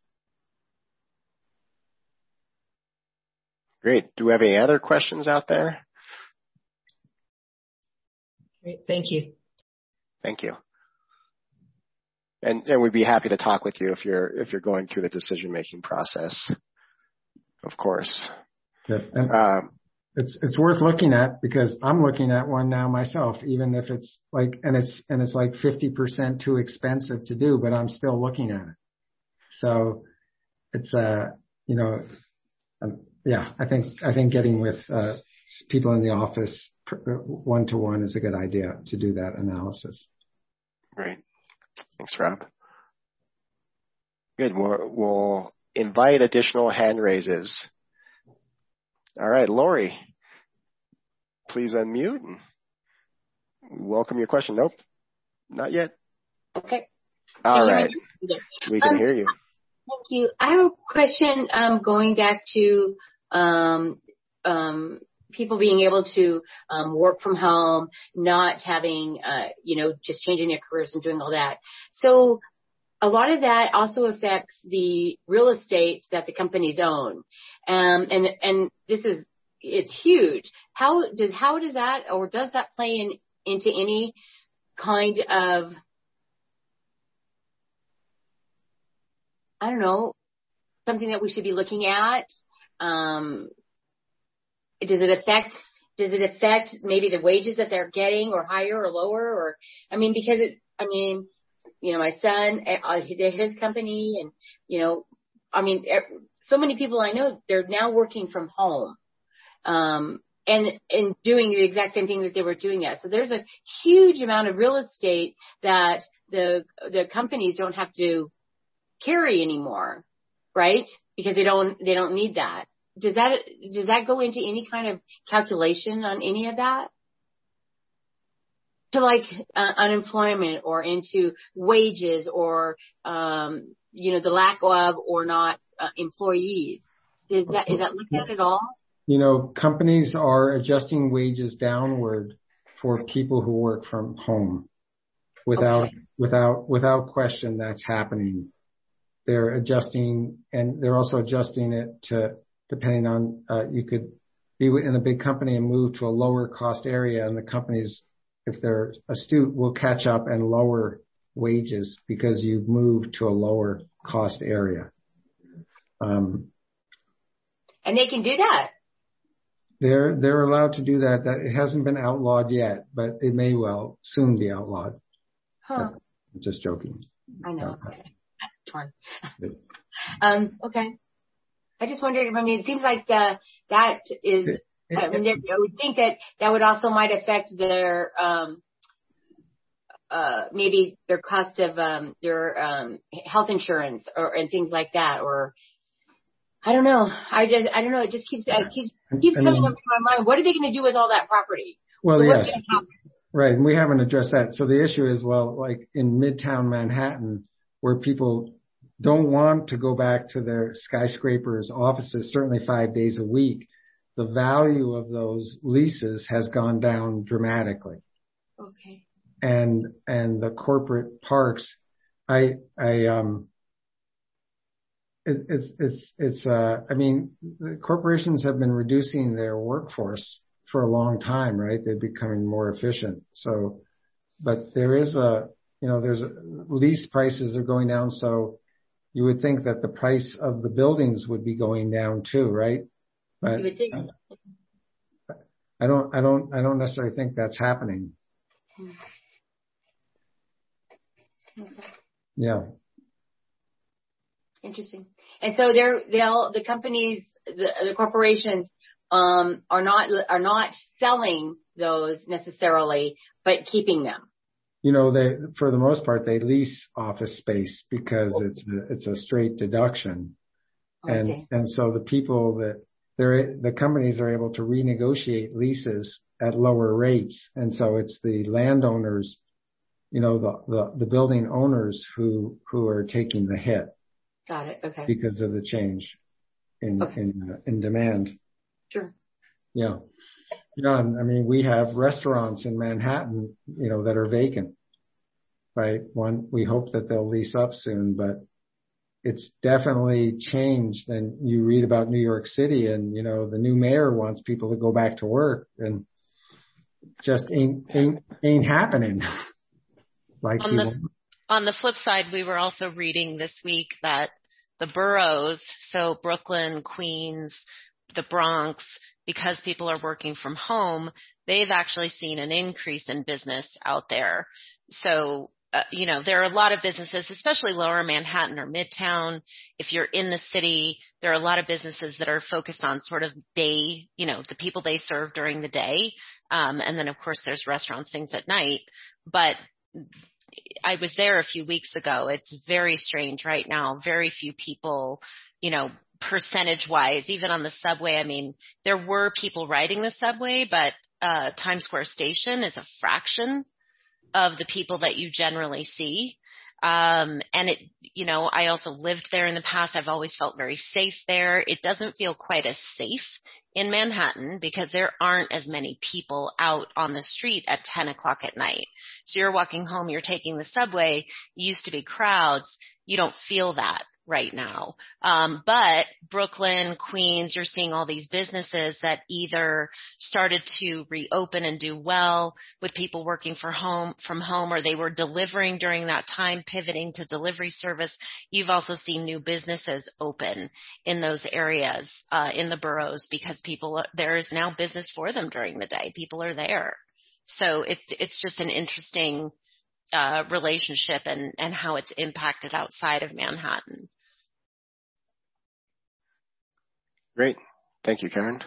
S1: Great. Do we have any other questions out there?
S6: Great. Thank you.
S1: Thank you. And, and we'd be happy to talk with you if you're if you're going through the decision making process. Of course.
S2: Yes. Um, It's it's worth looking at because I'm looking at one now myself, even if it's like and it's and it's like 50% too expensive to do, but I'm still looking at it. So it's uh you know um, yeah I think I think getting with uh, people in the office one to one is a good idea to do that analysis.
S1: Great, thanks, Rob. Good. We'll, we'll invite additional hand raises. All right, Lori, please unmute and welcome your question. Nope, not yet.
S7: Okay.
S1: All right. We can
S7: um,
S1: hear you.
S7: Thank you. I have a question um, going back to um, um, people being able to um, work from home, not having, uh, you know, just changing their careers and doing all that. So a lot of that also affects the real estate that the companies own. Um, and, and this is, it's huge. How does, how does that, or does that play in, into any kind of, I don't know, something that we should be looking at? Um, does it affect does it affect maybe the wages that they're getting or higher or lower or I mean because it I mean you know, my son, eh, uh, his company and, you know, I mean, so many people I know, they're now working from home. Um, and, and doing the exact same thing that they were doing at. So there's a huge amount of real estate that the, the companies don't have to carry anymore, right? Because they don't, they don't need that. Does that, does that go into any kind of calculation on any of that? To like uh, unemployment or into wages or um, you know the lack of or not uh, employees. Is that is that looked at at all?
S2: You know, companies are adjusting wages downward for people who work from home. Without okay. without without question, that's happening. They're adjusting, and they're also adjusting it to depending on uh, you could be in a big company and move to a lower cost area, and the company's if they're astute, will catch up and lower wages because you've moved to a lower cost area. Um,
S7: and they can do that.
S2: They're they're allowed to do that. That it hasn't been outlawed yet, but it may well soon be outlawed.
S7: Huh.
S2: I'm just joking.
S7: I know. Okay. Torn. um, okay. I just wondered. If I mean, it seems like uh, that is I mean, I would think that that would also might affect their, um, uh, maybe their cost of, um, their, um, health insurance or, and things like that, or, I don't know. I just, I don't know. It just keeps, it keeps, keeps coming up in my mind. What are they going to do with all that property?
S2: Well, so yes. Right. And we haven't addressed that. So the issue is, well, like in Midtown Manhattan, where people don't want to go back to their skyscrapers offices, certainly five days a week the value of those leases has gone down dramatically.
S7: Okay.
S2: And and the corporate parks, I I um. It, it's it's it's uh I mean the corporations have been reducing their workforce for a long time, right? They're becoming more efficient. So, but there is a you know there's a, lease prices are going down, so you would think that the price of the buildings would be going down too, right? But I don't, I don't, I don't necessarily think that's happening.
S7: Okay.
S2: Yeah.
S7: Interesting. And so they're, they'll, the companies, the, the corporations, um, are not, are not selling those necessarily, but keeping them.
S2: You know, they, for the most part, they lease office space because it's, a, it's a straight deduction. Oh, and, and so the people that the companies are able to renegotiate leases at lower rates. And so it's the landowners, you know, the, the, the building owners who, who are taking the hit.
S7: Got it. Okay.
S2: Because of the change in, okay. in, uh, in demand.
S7: Sure.
S2: Yeah. Yeah. I mean, we have restaurants in Manhattan, you know, that are vacant. right? One, we hope that they'll lease up soon, but it's definitely changed. And you read about New York City and, you know, the new mayor wants people to go back to work and just ain't, ain't, ain't happening.
S4: like on the, on the flip side, we were also reading this week that the boroughs, so Brooklyn, Queens, the Bronx, because people are working from home, they've actually seen an increase in business out there. So uh, you know, there are a lot of businesses, especially lower Manhattan or Midtown. If you're in the city, there are a lot of businesses that are focused on sort of day, you know, the people they serve during the day. Um, and then of course there's restaurants, things at night, but I was there a few weeks ago. It's very strange right now. Very few people, you know, percentage wise, even on the subway. I mean, there were people riding the subway, but uh, Times Square station is a fraction of the people that you generally see. Um, and it, you know, I also lived there in the past. I've always felt very safe there. It doesn't feel quite as safe in Manhattan because there aren't as many people out on the street at 10 o'clock at night. So you're walking home, you're taking the subway, used to be crowds. You don't feel that right now. Um, but Brooklyn, Queens, you're seeing all these businesses that either started to reopen and do well with people working for home from home, or they were delivering during that time, pivoting to delivery service. You've also seen new businesses open in those areas uh, in the boroughs because people there is now business for them during the day. People are there. So it's it's just an interesting uh, relationship and, and how it's impacted outside of Manhattan.
S1: Great. Thank you, Karen.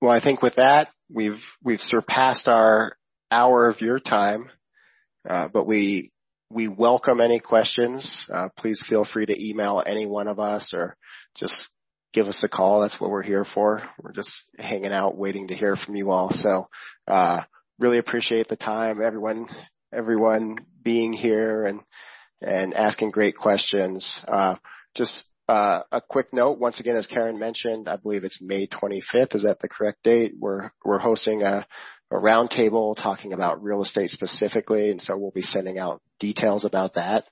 S1: Well, I think with that, we've, we've surpassed our hour of your time, uh, but we, we welcome any questions. Uh, please feel free to email any one of us or just give us a call. That's what we're here for. We're just hanging out waiting to hear from you all. So, uh, really appreciate the time, everyone, everyone being here and, and asking great questions. Uh, just uh, a quick note, once again, as Karen mentioned, I believe it's May 25th. Is that the correct date? We're, we're hosting a, a roundtable talking about real estate specifically. And so we'll be sending out details about that.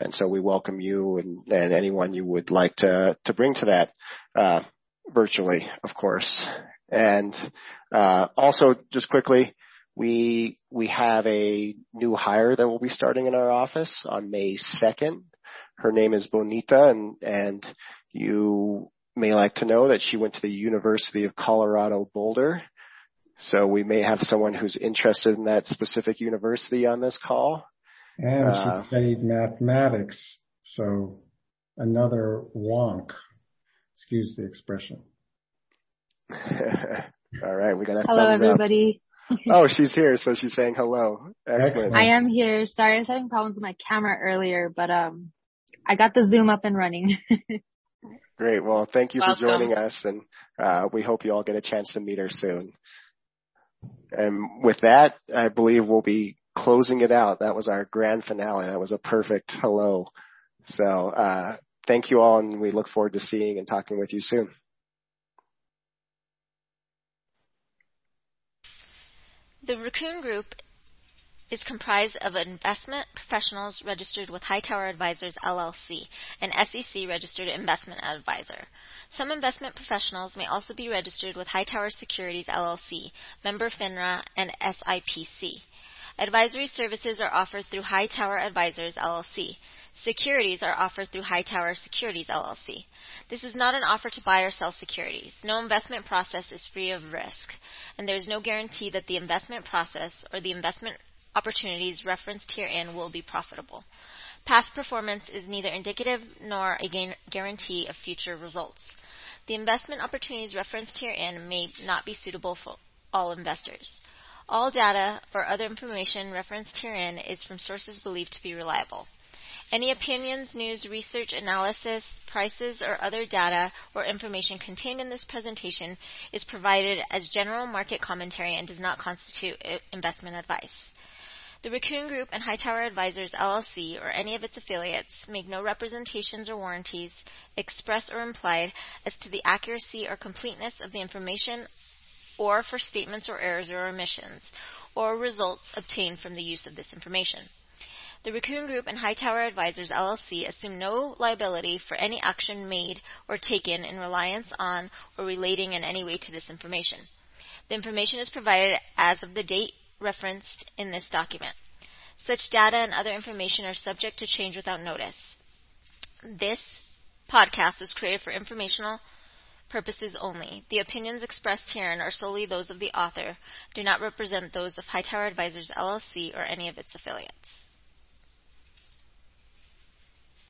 S1: And so we welcome you and, and anyone you would like to, to bring to that, uh, virtually, of course. And, uh, also just quickly, we, we have a new hire that will be starting in our office on May 2nd. Her name is Bonita and, and you may like to know that she went to the University of Colorado Boulder. So we may have someone who's interested in that specific university on this call.
S2: And uh, she studied mathematics. So another wonk. Excuse the expression.
S1: All right, we got a
S8: Hello, everybody.
S1: oh, she's here, so she's saying hello. Excellent.
S8: I am here. Sorry, I was having problems with my camera earlier, but um, I got the Zoom up and running.
S1: Great. Well, thank you Welcome. for joining us, and uh, we hope you all get a chance to meet her soon. And with that, I believe we'll be closing it out. That was our grand finale. That was a perfect hello. So uh, thank you all, and we look forward to seeing and talking with you soon.
S9: The Raccoon Group is comprised of investment professionals registered with Hightower Advisors LLC, an SEC registered investment advisor. Some investment professionals may also be registered with Hightower Securities LLC, member FINRA, and SIPC. Advisory services are offered through Hightower Advisors LLC. Securities are offered through Hightower Securities LLC. This is not an offer to buy or sell securities. No investment process is free of risk, and there is no guarantee that the investment process or the investment opportunities referenced herein will be profitable. Past performance is neither indicative nor a guarantee of future results. The investment opportunities referenced herein may not be suitable for all investors. All data or other information referenced herein is from sources believed to be reliable. Any opinions, news, research, analysis, prices, or other data or information contained in this presentation is provided as general market commentary and does not constitute uh, investment advice. The Raccoon Group and Hightower Advisors LLC or any of its affiliates make no representations or warranties, express or implied, as to the accuracy or completeness of the information or for statements or errors or omissions, or results obtained from the use of this information. The Raccoon Group and Hightower Advisors LLC assume no liability for any action made or taken in reliance on or relating in any way to this information. The information is provided as of the date referenced in this document. Such data and other information are subject to change without notice. This podcast was created for informational purposes only. The opinions expressed herein are solely those of the author, do not represent those of Hightower Advisors LLC or any of its affiliates.